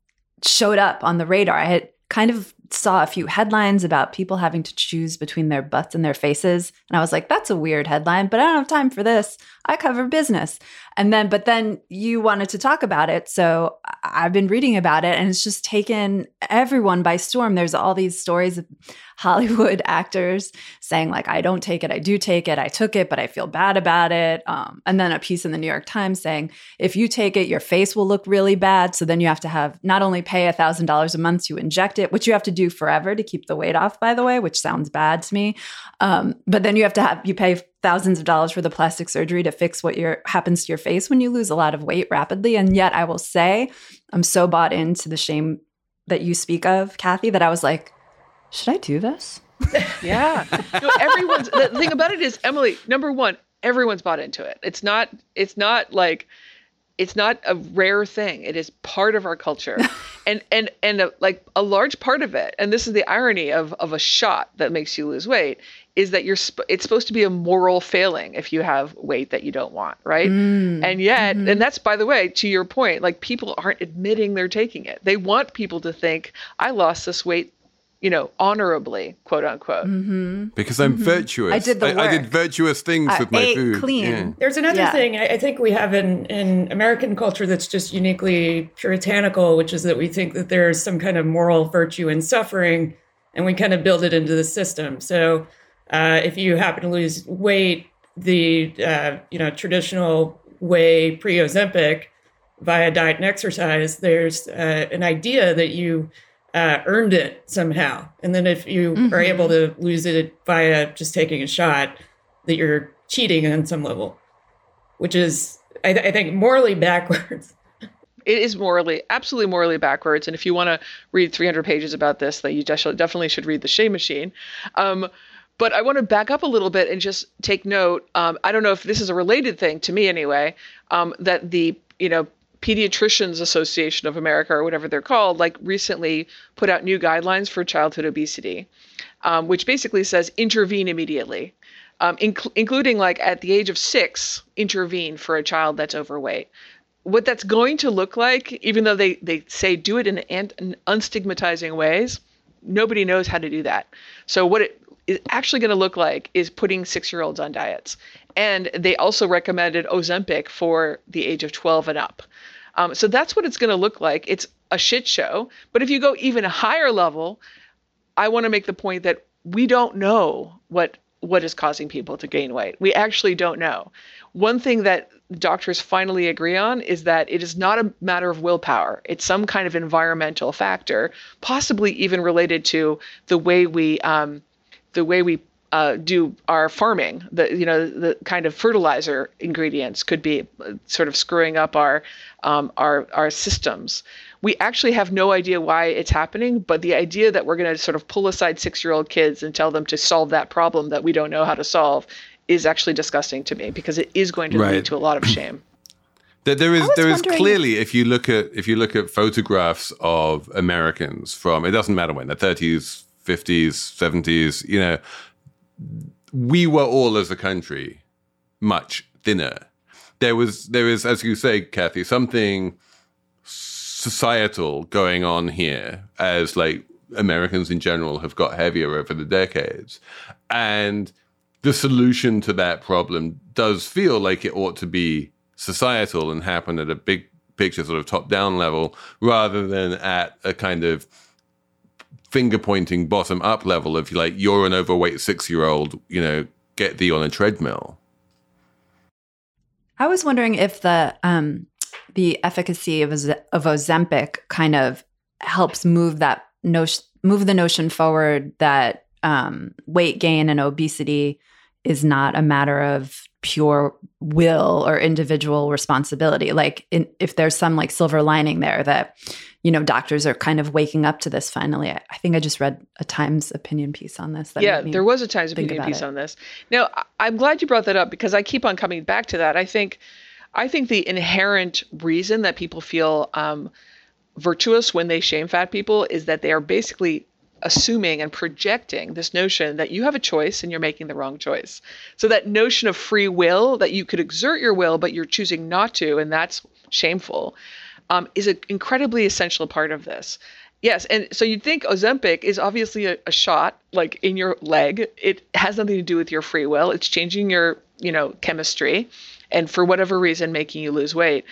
[SPEAKER 2] showed up on the radar. I had kind of saw a few headlines about people having to choose between their butts and their faces. And I was like, that's a weird headline, but I don't have time for this. I cover business. And then, but then you wanted to talk about it. So I've been reading about it and it's just taken everyone by storm. There's all these stories of Hollywood actors saying, like, I don't take it, I do take it, I took it, but I feel bad about it. Um, and then a piece in the New York Times saying, if you take it, your face will look really bad. So then you have to have not only pay a $1,000 a month to inject it, which you have to do forever to keep the weight off, by the way, which sounds bad to me. Um, but then you have to have, you pay thousands of dollars for the plastic surgery to fix what your happens to your face when you lose a lot of weight rapidly. And yet I will say I'm so bought into the shame that you speak of, Cathy, that I was like, should I do this?
[SPEAKER 3] yeah. No, everyone's the thing about it is Emily, number one, everyone's bought into it. It's not it's not like it's not a rare thing. It is part of our culture. and and and a, like a large part of it, and this is the irony of of a shot that makes you lose weight is that you're sp- it's supposed to be a moral failing if you have weight that you don't want, right?
[SPEAKER 2] Mm.
[SPEAKER 3] And yet,
[SPEAKER 2] Mhm.
[SPEAKER 3] and that's by the way, to your point, like people aren't admitting they're taking it. They want people to think I lost this weight, you know, honorably, quote unquote.
[SPEAKER 2] Mm-hmm.
[SPEAKER 1] because I'm
[SPEAKER 2] Mhm.
[SPEAKER 1] virtuous.
[SPEAKER 2] I did the
[SPEAKER 1] I, did virtuous things
[SPEAKER 2] I
[SPEAKER 1] with my
[SPEAKER 2] ate
[SPEAKER 1] food.
[SPEAKER 2] clean.
[SPEAKER 1] Yeah.
[SPEAKER 4] There's another
[SPEAKER 2] Yeah.
[SPEAKER 4] thing I, I think we have in, in American culture that's just uniquely puritanical, which is that we think that there's some kind of moral virtue in suffering, and we kind of build it into the system. So uh, if you happen to lose weight, the uh, you know traditional way pre-Ozempic via diet and exercise, there's uh, an idea that you uh, earned it somehow, and then if you are
[SPEAKER 2] Mhm.
[SPEAKER 4] able to lose it via just taking a shot, that you're cheating on some level, which is I, th- I think morally backwards.
[SPEAKER 3] It is morally, absolutely morally backwards. And if you want to read 300 pages about this, that you definitely should read The Shame Machine. Um, but I want to back up a little bit and just take note. Um, I don't know if this is a related thing to me anyway. Um, that the you know Pediatricians Association of America or whatever they're called, like recently put out new guidelines for childhood obesity, um, which basically says intervene immediately, um, inc- including like at the age of six, intervene for a child that's overweight what that's going to look like, even though they, they say do it in, an, in unstigmatizing ways, nobody knows how to do that. So, what it is actually going to look like is putting six year olds on diets. And they also recommended Ozempic for the age of 12 and up. Um, so, that's what it's going to look like. It's a shit show. But if you go even a higher level, I want to make the point that we don't know what what is causing people to gain weight. We actually don't know. One thing that doctors finally agree on is that it is not a matter of willpower. It's some kind of environmental factor, possibly even related to the way we um, the way we uh, do our farming. The you know the kind of fertilizer ingredients could be uh, sort of screwing up our um, our our systems. We actually have no idea why it's happening, but the idea that we're going to sort of pull aside six-year-old kids and tell them to solve that problem that we don't know how to solve is actually disgusting to me because it is going to
[SPEAKER 1] Right.
[SPEAKER 3] lead to a lot of shame.
[SPEAKER 1] There, there is
[SPEAKER 2] was
[SPEAKER 1] there is
[SPEAKER 2] wondering-
[SPEAKER 1] clearly if you look at if you look at photographs of Americans from it doesn't matter when the 30s, 50s, 70s, you know, we were all as a country much thinner. There was there is as you say, Cathy, something societal going on here as like Americans in general have got heavier over the decades. And the solution to that problem does feel like it ought to be societal and happen at a big picture, sort of top down level, rather than at a kind of finger pointing bottom up level of like, you're an overweight six year old, you know, get thee on a treadmill.
[SPEAKER 2] I was wondering if the um, the efficacy of, of Ozempic kind of helps move that notion, move the notion forward that um, weight gain and obesity is not a matter of pure will or individual responsibility. Like, in, if there's some like silver lining there that you know doctors are kind of waking up to this finally. I, I think I just read a Times opinion piece on this.
[SPEAKER 3] yeah, there was a Times opinion piece it. on this. Now, I'm glad you brought that up because I keep on coming back to that. I think, I think the inherent reason that people feel um, virtuous when they shame fat people is that they are basically assuming and projecting this notion that you have a choice and you're making the wrong choice. So that notion of free will, that you could exert your will, but you're choosing not to, and that's shameful, um, is an incredibly essential part of this. Yes, and so you'd think Ozempic is obviously a, a shot like in your leg. It has nothing to do with your free will. It's changing your, you know, chemistry and for whatever reason making you lose weight.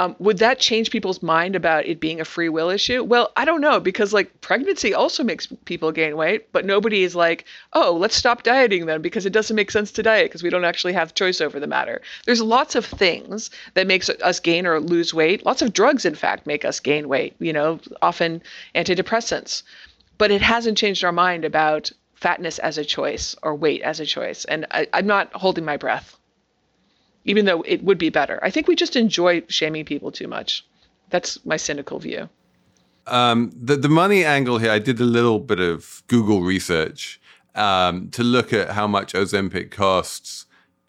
[SPEAKER 3] Um, would that change people's mind about it being a free will issue? Well, I don't know because like pregnancy also makes people gain weight, but nobody is like, oh, let's stop dieting then because it doesn't make sense to diet because we don't actually have choice over the matter. There's lots of things that makes us gain or lose weight. Lots of drugs, in fact, make us gain weight. You know, often antidepressants, but it hasn't changed our mind about fatness as a choice or weight as a choice. And I, I'm not holding my breath even though it would be better. I think we just enjoy shaming people too much. That's my cynical view.
[SPEAKER 1] Um, the the money angle here, I did a little bit of Google research um, to look at how much Ozempic costs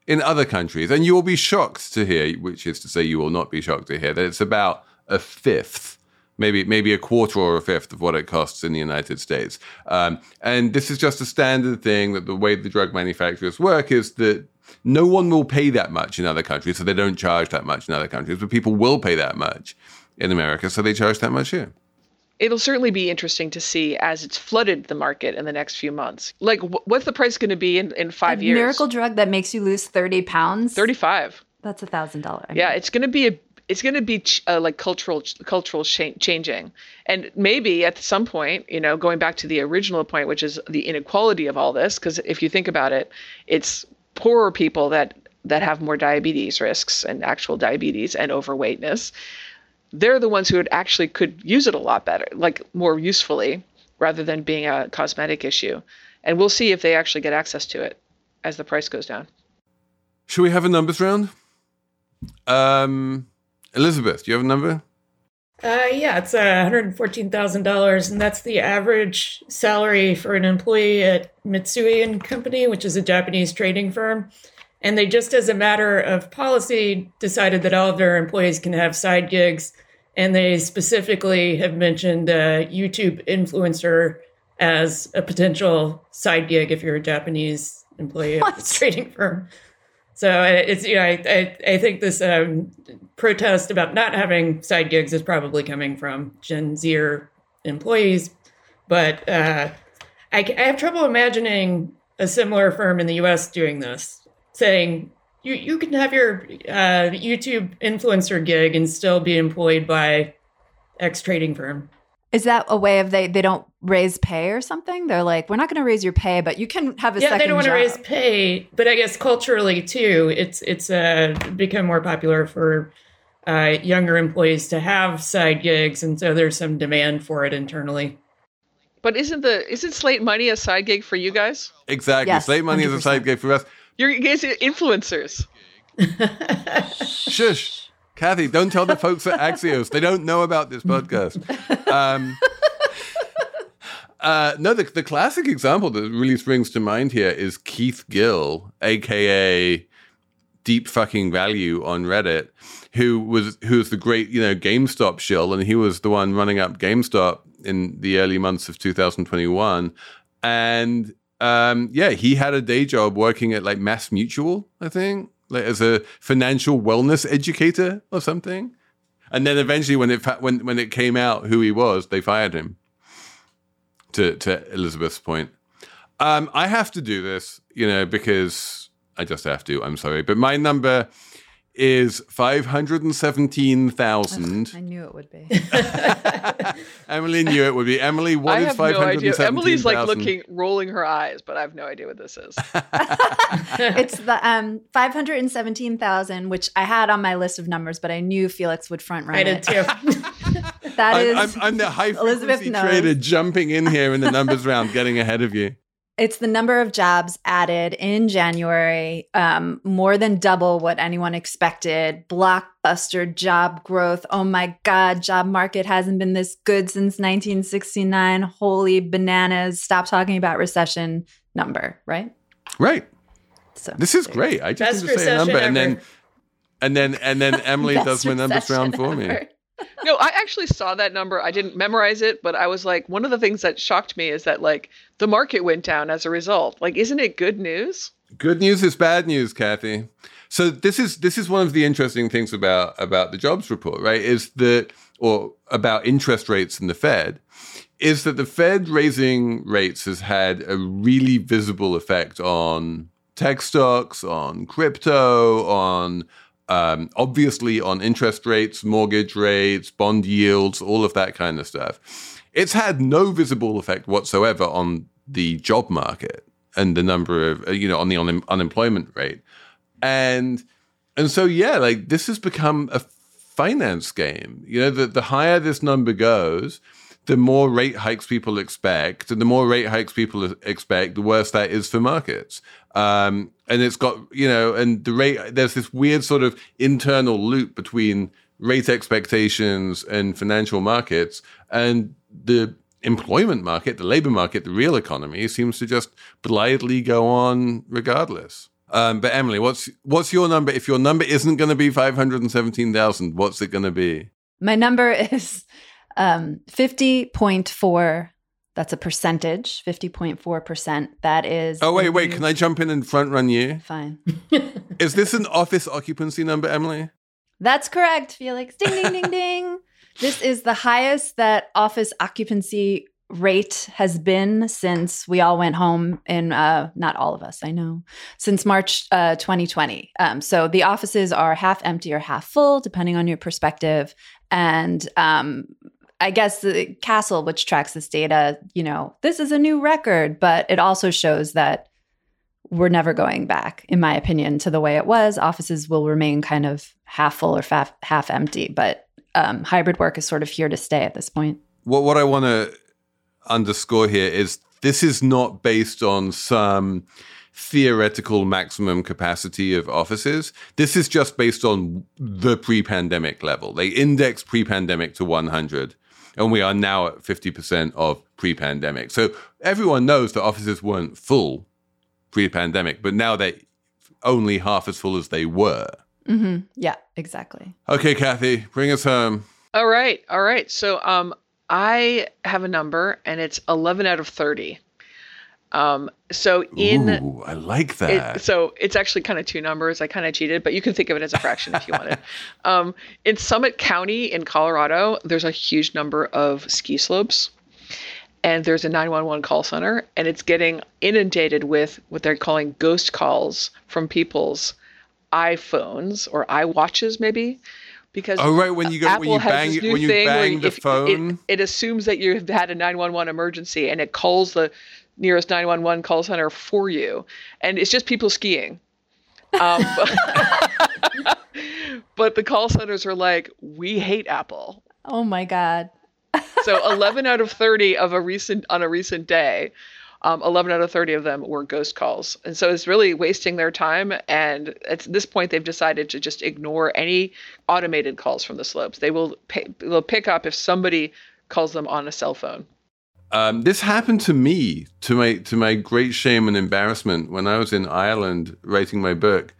[SPEAKER 1] in other countries, and you will be shocked to hear, which is to say, you will not be shocked to hear that it's about a fifth maybe maybe a quarter or a fifth of what it costs in the United States. Um, and this is just a standard thing that the way the drug manufacturers work is that no one will pay that much in other countries, so they don't charge that much in other countries, but people will pay that much in America, so they charge that much here.
[SPEAKER 3] It'll certainly be interesting to see as it's flooded the market in the next few months. Like, what's the price going to be in, in five
[SPEAKER 2] a
[SPEAKER 3] years?
[SPEAKER 2] Miracle drug that makes you lose 30 pounds?
[SPEAKER 3] 35.
[SPEAKER 2] That's a thousand dollars.
[SPEAKER 3] Yeah, it's going to be a it's going to be uh, like cultural cultural changing and maybe at some point you know going back to the original point which is the inequality of all this because if you think about it it's poorer people that that have more diabetes risks and actual diabetes and overweightness they're the ones who actually could use it a lot better like more usefully rather than being a cosmetic issue. And we'll see if they actually get access to it as the price goes down.
[SPEAKER 1] Should we have a numbers round? Um elizabeth do you have a number
[SPEAKER 4] uh, yeah, it's uh, $114,000, and that's the average salary for an employee at Mitsui and Company, which is a Japanese trading firm. And they just, as a matter of policy, decided that all of their employees can have side gigs. And they specifically have mentioned a YouTube influencer as a potential side gig if you're a Japanese employee what? of this trading firm. So it's you know I I, I think this um, protest about not having side gigs is probably coming from Gen Zer employees, but uh, I, I have trouble imagining a similar firm in the U.S. doing this, saying you you can have your uh, YouTube influencer gig and still be employed by X trading firm.
[SPEAKER 2] Is that a way of they they don't raise pay or something? They're like, we're not going to raise your pay, but you can have a
[SPEAKER 4] yeah.
[SPEAKER 2] they
[SPEAKER 4] don't want to raise pay, but I guess culturally too, it's it's uh, become more popular for uh, younger employees to have side gigs, and so there's some demand for it internally.
[SPEAKER 3] But isn't the isn't Slate Money a side gig for you guys?
[SPEAKER 1] Exactly, yes, Slate Money 100%. is a side gig for us.
[SPEAKER 3] You're guys are influencers.
[SPEAKER 1] Shush. Cathy, don't tell the folks at Axios. They don't know about this podcast. Um, uh, no, the, the classic example that really springs to mind here is Keith Gill, aka Deep Fucking Value on Reddit, who was who was the great you know GameStop shill, and he was the one running up GameStop in the early months of 2021, and um, yeah, he had a day job working at like MassMutual, I think, like as a financial wellness educator or something. And then eventually, when it when when it came out who he was, they fired him. To to Elizabeth's point, um, I have to do this, you know, because I just have to. I'm sorry, but my number is 517,000.
[SPEAKER 2] I knew it would be.
[SPEAKER 1] Emily knew it would be. Emily, what
[SPEAKER 3] I
[SPEAKER 1] is
[SPEAKER 3] have no idea.
[SPEAKER 1] 517,000?
[SPEAKER 3] Emily's like looking, rolling her eyes, but I have no idea what this is.
[SPEAKER 2] it's the um 517,000 which I had on my list of numbers but I knew Felix would front run
[SPEAKER 4] I
[SPEAKER 2] it.
[SPEAKER 4] did too.
[SPEAKER 2] That
[SPEAKER 1] I'm,
[SPEAKER 2] is
[SPEAKER 1] I'm, I'm the high
[SPEAKER 2] Elizabeth
[SPEAKER 1] frequency
[SPEAKER 2] knows.
[SPEAKER 1] trader jumping in here in the numbers round, getting ahead of you.
[SPEAKER 2] It's the number of jobs added in January, um, more than double what anyone expected. Blockbuster job growth. Oh my God, job market hasn't been this good since 1969. Holy bananas. Stop talking about recession number, right?
[SPEAKER 1] Right.
[SPEAKER 2] So
[SPEAKER 1] This is great. I just
[SPEAKER 4] Best
[SPEAKER 1] need to say a number
[SPEAKER 4] recession
[SPEAKER 1] and then and then and then Emily does my numbers
[SPEAKER 2] recession
[SPEAKER 1] round for me.
[SPEAKER 3] No, I actually saw that number. I didn't memorize it, but I was like, one of the things that shocked me is that like the market went down as a result. Like, isn't it good news?
[SPEAKER 1] Good news is bad news, Cathy. So this is this is one of the interesting things about about the jobs report, right? Is that or about interest rates in the Fed, is that the Fed raising rates has had a really visible effect on tech stocks, on crypto, on um, obviously on interest rates, mortgage rates, bond yields, all of that kind of stuff. It's had no visible effect whatsoever on the job market and the number of uh, you know on the un- unemployment rate, and and so yeah, like this has become a finance game. You know, the the higher this number goes, the more rate hikes people expect, and the more rate hikes people expect, the worse that is for markets. Um, and it's got you know, and the rate there's this weird sort of internal loop between rate expectations and financial markets, and the employment market, the labor market, the real economy seems to just blithely go on regardless. Um, but Emily, what's what's your number? If your number isn't going to be five hundred and seventeen thousand, what's it going to be?
[SPEAKER 2] My number is um, 50.4. That's a percentage, 50.4%. That is.
[SPEAKER 1] Oh wait, wait. Can I jump in and front run you?
[SPEAKER 2] Fine.
[SPEAKER 1] Is this an office occupancy number, Emily?
[SPEAKER 2] That's correct, Felix. Ding, ding, ding, ding. This is the highest that office occupancy rate has been since we all went home in, uh, not all of us, I know, since March uh, 2020. Um, so the offices are half empty or half full, depending on your perspective. And um, I guess the Kastle, which tracks this data, you know, this is a new record, but it also shows that we're never going back, in my opinion, to the way it was. Offices will remain kind of half full or half, half empty, but um, hybrid work is sort of here to stay at this point.
[SPEAKER 1] What what I want to underscore here is this is not based on some theoretical maximum capacity of offices. This is just based on the pre-pandemic level. They index pre-pandemic to 100 and we are now at 50% of pre-pandemic. So everyone knows that offices weren't full pre-pandemic, but now they're only half as full as they were.
[SPEAKER 2] hmm Yeah, exactly.
[SPEAKER 1] Okay, Cathy, bring us home.
[SPEAKER 3] All right, all right. So, um, I have a number, and it's eleven out of thirty. Um, so in
[SPEAKER 1] Ooh, I like that.
[SPEAKER 3] It, so it's actually kind of two numbers. I kind of cheated, but you can think of it as a fraction if you wanted. Um, in Summit County in Colorado, there's a huge number of ski slopes, and there's a 911 call center, and it's getting inundated with what they're calling ghost calls from people's iPhones or iWatches, maybe. Because
[SPEAKER 1] Oh, right, when you go- when you bang- when you bang the
[SPEAKER 3] if- it-
[SPEAKER 1] phone.
[SPEAKER 3] it assumes that you've had a 911 emergency and it calls the nearest 911 call center for you. And it's just people skiing. Um, but, the call centers are like we hate apple.
[SPEAKER 2] Oh my God.
[SPEAKER 3] so 11 out of 30 of a recent on a recent day um, 11 out of 30 of them were ghost calls. And so it's really wasting their time. And at this point they've decided to just ignore any automated calls from the slopes. They will pay, they'll pick up if somebody calls them on a cell phone
[SPEAKER 1] Um, this happened to me, to my to my great shame and embarrassment, when I was in Ireland writing my book.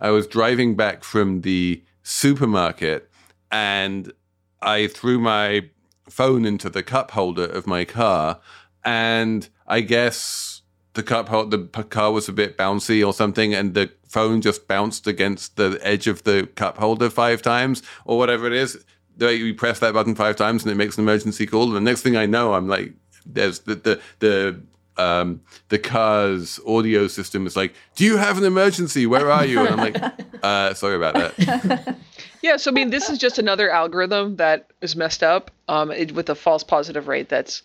[SPEAKER 1] I was driving back from the supermarket, and I threw my phone into the cup holder of my car, and I guess the cup hold, the car was a bit bouncy or something, and the phone just bounced against the edge of the cup holder five times or whatever it is. You press that button five times and it makes an emergency call, and the next thing I know, I'm like, there's the the, the um, the car's audio system is like, "Do you have an emergency? Where are you?" And I'm like, uh, "Sorry about that."
[SPEAKER 3] Yeah, so I mean, this is just another algorithm that is messed up um, it, with a false positive rate that's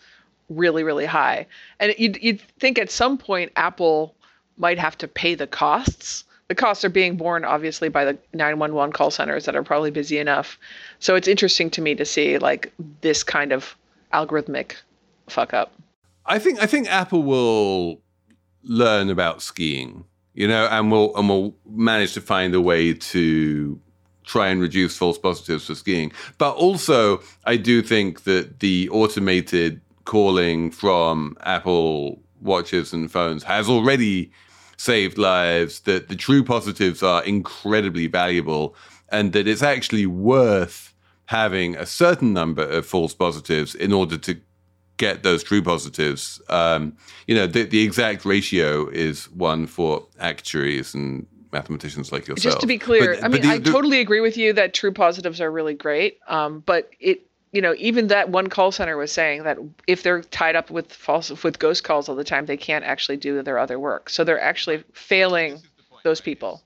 [SPEAKER 3] really, really high. And you'd, you'd think at some point Apple might have to pay the costs. The costs are being borne, obviously, by the 911 call centers that are probably busy enough. So it's interesting to me to see like this kind of algorithmic fuck up.
[SPEAKER 1] I think I think Apple will learn about skiing, you know, and will and will manage to find a way to try and reduce false positives for skiing. But also, I do think that the automated calling from Apple watches and phones has already saved lives, that the true positives are incredibly valuable, and that it's actually worth having a certain number of false positives in order to get those true positives. Um, you know, the, the exact ratio is one for actuaries and mathematicians like yourself.
[SPEAKER 3] Just to be clear,
[SPEAKER 1] But-
[SPEAKER 3] I mean,
[SPEAKER 1] the-
[SPEAKER 3] I
[SPEAKER 1] the-
[SPEAKER 3] totally agree with you that true positives are really great. Um, but it, you know, even that one call center was saying that if they're tied up with false with ghost calls all the time, they can't actually do their other work. So they're actually failing those people.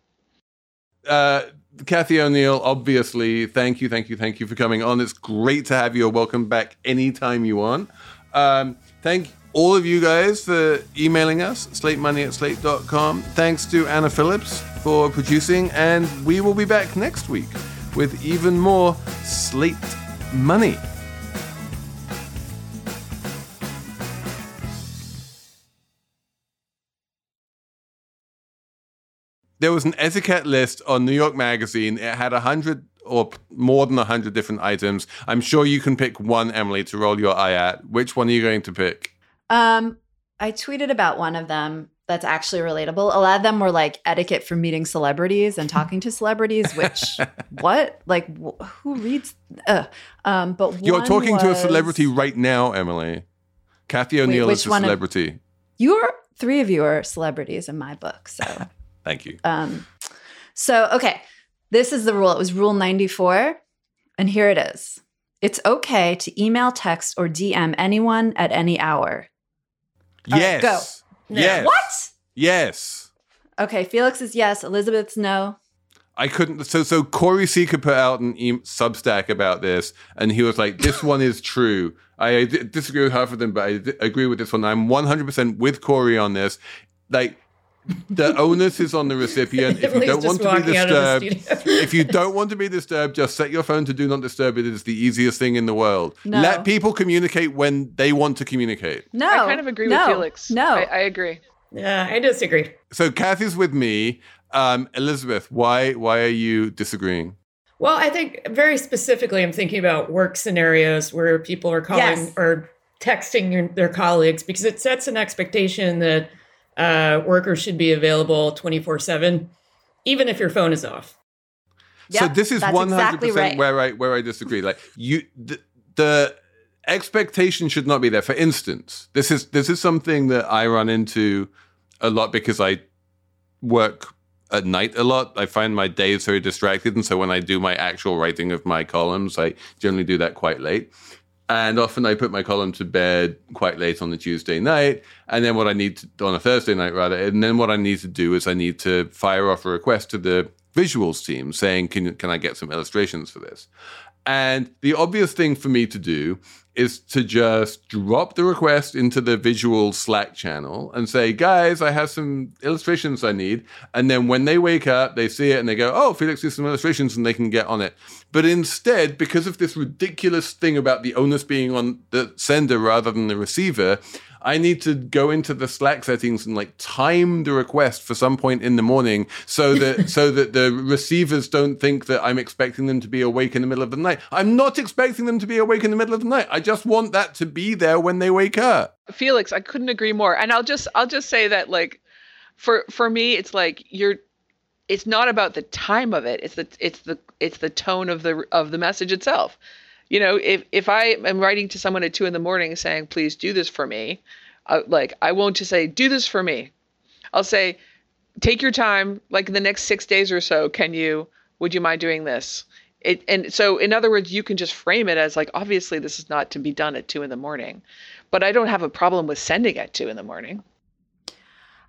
[SPEAKER 1] uh, Cathy O'Neill, obviously, thank you, thank you, thank you for coming on. It's great to have you. Welcome back anytime you want. Um, thank all of you guys for emailing us, slatemoney at slate.com. Thanks to Anna Phillips for producing, and we will be back next week with even more Slate Money. there was an etiquette list on New York Magazine. It had a hundred or more than a hundred different items. I'm sure you can pick one, Emily, to roll your eye at. Which one are you going to pick?
[SPEAKER 2] Um, I tweeted about one of them that's actually relatable. A lot of them were like etiquette for meeting celebrities and talking to celebrities. Which what? Like wh- who reads? Uh, um, but
[SPEAKER 1] You're talking to a celebrity right now, Emily. Cathy O'Neill
[SPEAKER 2] which
[SPEAKER 1] is a
[SPEAKER 2] one of-
[SPEAKER 1] celebrity.
[SPEAKER 2] You're three of you are celebrities in my book. So,
[SPEAKER 1] Thank you.
[SPEAKER 2] um, so okay, this is the rule. It was Rule ninety four, and here it is. It's okay to email, text, or DM anyone at any hour. All right,
[SPEAKER 1] yes.
[SPEAKER 2] go.
[SPEAKER 4] No.
[SPEAKER 1] Yes.
[SPEAKER 2] What?
[SPEAKER 1] Yes.
[SPEAKER 2] Okay, Felix is yes. Elizabeth's no.
[SPEAKER 1] I couldn't. So, so Corey Seeker put out an e- Substack about this, and he was like, "This one is true." I d- disagree with half of them, but I d- agree with this one. I'm 100 percent with Corey on this. Like, the onus is on the recipient. If you don't want to be
[SPEAKER 4] walking out of the
[SPEAKER 1] disturbed, if you don't want to be disturbed, just set your phone to do not disturb. It is the easiest thing in the world.
[SPEAKER 2] No.
[SPEAKER 1] Let people communicate when they want to communicate.
[SPEAKER 2] No,
[SPEAKER 3] I kind of agree
[SPEAKER 2] no,
[SPEAKER 3] with Felix.
[SPEAKER 2] No,
[SPEAKER 3] I, I agree.
[SPEAKER 4] Yeah, I disagree.
[SPEAKER 1] So Cathy's with me. Um, Elizabeth, why why are you disagreeing?
[SPEAKER 4] Well, I think very specifically, I'm thinking about work scenarios where people are calling
[SPEAKER 2] Yes.
[SPEAKER 4] or texting your, their colleagues because it sets an expectation that uh, workers should be available 24 7, even if your phone is off.
[SPEAKER 1] so this is
[SPEAKER 2] that's
[SPEAKER 1] one hundred
[SPEAKER 2] exactly
[SPEAKER 1] percent
[SPEAKER 2] right.
[SPEAKER 1] where I where I disagree. Like you, the, the expectation should not be there. For instance, this is this is something that I run into a lot because I work at night a lot. I find my days very distracted, and so when I do my actual writing of my columns, I generally do that quite late. And often I put my column to bed quite late on the Tuesday night. And then what I need to, on a Thursday night rather, and then what I need to do is I need to fire off a request to the visuals team saying, can, can I get some illustrations for this? And the obvious thing for me to do is to just drop the request into the visual Slack channel and say, guys, I have some illustrations I need. And then when they wake up, they see it and they go, oh, Felix needs some illustrations and they can get on it. But instead, because of this ridiculous thing about the onus being on the sender rather than the receiver, I need to go into the Slack settings and like time the request for some point in the morning so that so that the receivers don't think that I'm expecting them to be awake in the middle of the night. I'm not expecting them to be awake in the middle of the night. I just want that to be there when they wake up.
[SPEAKER 3] Felix, I couldn't agree more. And I'll just I'll just say that like for for me it's like you're it's not about the time of it. It's the it's the it's the tone of the of the message itself. You know, if if I am writing to someone at two in the morning saying, "Please do this for me," uh, like I won't just say, "Do this for me." I'll say, "Take your time. Like in the next six days or so, can you? Would you mind doing this?" It, and so, in other words, you can just frame it as like, obviously, this is not to be done at two in the morning, but I don't have a problem with sending at two in the morning.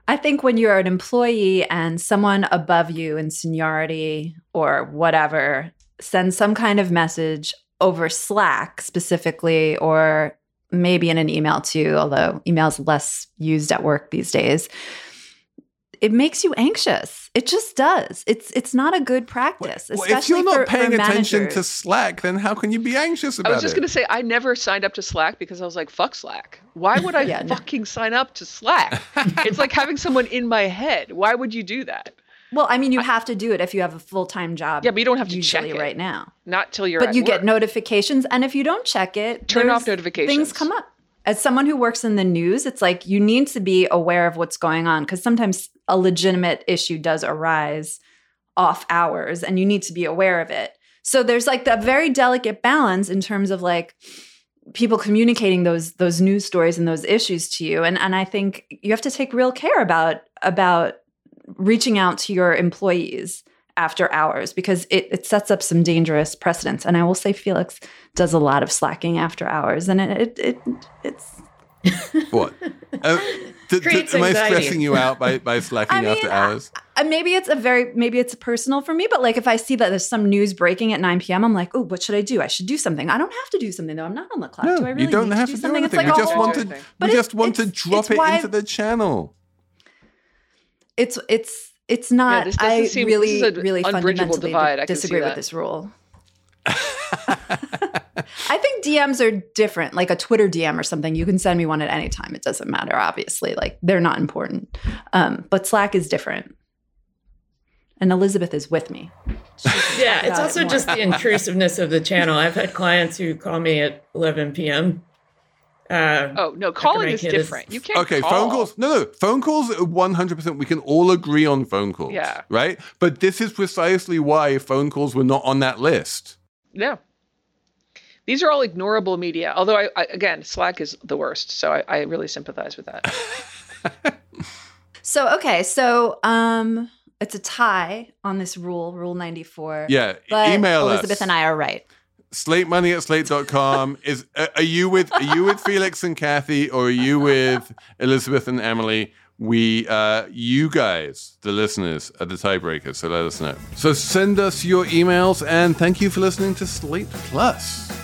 [SPEAKER 2] I think when you're an employee and someone above you in seniority or whatever sends some kind of message over Slack specifically, or maybe in an email too, although email is less used at work these days, it makes you anxious. It just does. It's it's not a good practice.
[SPEAKER 1] Well,
[SPEAKER 2] especially
[SPEAKER 1] if you're not
[SPEAKER 2] for,
[SPEAKER 1] paying
[SPEAKER 2] for
[SPEAKER 1] attention to. Slack, then how can you be anxious about it?
[SPEAKER 3] I was just
[SPEAKER 1] it?
[SPEAKER 3] going to say, I never signed up to Slack because I was like, fuck Slack. Why would I
[SPEAKER 2] Yeah, no.
[SPEAKER 3] fucking sign up to Slack? it's like having someone in my head. Why would you do that?
[SPEAKER 2] Well, I mean, you have to do it if you have a full time job.
[SPEAKER 3] Yeah, but you don't have to check it.
[SPEAKER 2] right now.
[SPEAKER 3] Not till you're
[SPEAKER 2] But you
[SPEAKER 3] work.
[SPEAKER 2] get notifications, and if you don't check it,
[SPEAKER 3] Turn off notifications.
[SPEAKER 2] Things come up. As someone who works in the news, it's like you need to be aware of what's going on because sometimes a legitimate issue does arise off hours, and you need to be aware of it. So there's like that very delicate balance in terms of like people communicating those those news stories and those issues to you, and and I think you have to take real care about about reaching out to your employees after hours because it, it sets up some dangerous precedents. And I will say Felix does a lot of slacking after hours, and it it, it it's.
[SPEAKER 1] What? Uh, d- d-
[SPEAKER 4] Creates
[SPEAKER 1] am I stressing you out by, by slacking
[SPEAKER 2] I mean,
[SPEAKER 1] after hours?
[SPEAKER 2] Uh, maybe it's a very maybe it's personal for me, but like if I see that there's some news breaking at 9 p.m., I'm like, oh, what should I do? I should do something. I don't have to do something though. I'm not on the clock.
[SPEAKER 1] No,
[SPEAKER 2] do I really
[SPEAKER 1] you don't
[SPEAKER 2] need
[SPEAKER 1] have
[SPEAKER 2] to
[SPEAKER 1] to
[SPEAKER 2] do
[SPEAKER 1] do
[SPEAKER 2] something?
[SPEAKER 1] anything.
[SPEAKER 2] It's
[SPEAKER 1] we
[SPEAKER 2] like a
[SPEAKER 1] just
[SPEAKER 2] whole,
[SPEAKER 1] want to,
[SPEAKER 3] Interesting.
[SPEAKER 1] We just want to drop it
[SPEAKER 2] why-
[SPEAKER 1] into the channel.
[SPEAKER 2] It's it's it's not.
[SPEAKER 3] this doesn't
[SPEAKER 2] I
[SPEAKER 3] seem-
[SPEAKER 2] really
[SPEAKER 3] this is
[SPEAKER 2] really fundamentally
[SPEAKER 3] divide. I
[SPEAKER 2] disagree with this rule. I think DMs are different. Like a Twitter DM or something, you can send me one at any time. It doesn't matter, obviously. Like they're not important. Um, but Slack is different. And Elizabeth is with me.
[SPEAKER 4] Yeah, it's
[SPEAKER 2] about it
[SPEAKER 4] also just the intrusiveness of the channel. I've had clients who call me at 11 p.m. Uh,
[SPEAKER 3] Oh no, calling is
[SPEAKER 4] kid is-
[SPEAKER 3] different. You can't.
[SPEAKER 1] Okay,
[SPEAKER 3] call.
[SPEAKER 1] phone calls. No, no, phone calls. One hundred percent. We can all agree on phone calls.
[SPEAKER 3] Yeah.
[SPEAKER 1] Right. But this is precisely why phone calls were not on that list.
[SPEAKER 3] No. These are all ignorable media. Although I, I again, Slack is the worst, so I, I really sympathize with that.
[SPEAKER 2] So okay, so um it's a tie on this rule, rule 94.
[SPEAKER 1] Yeah.
[SPEAKER 2] But
[SPEAKER 1] email
[SPEAKER 2] Elizabeth
[SPEAKER 1] us.
[SPEAKER 2] and I are right.
[SPEAKER 1] Slate money at slate.com. is are you with are you with Felix and Cathy or are you with Elizabeth and Emily? We uh you guys, the listeners, are the tiebreakers, so let us know. So send us your emails and thank you for listening to Slate Plus.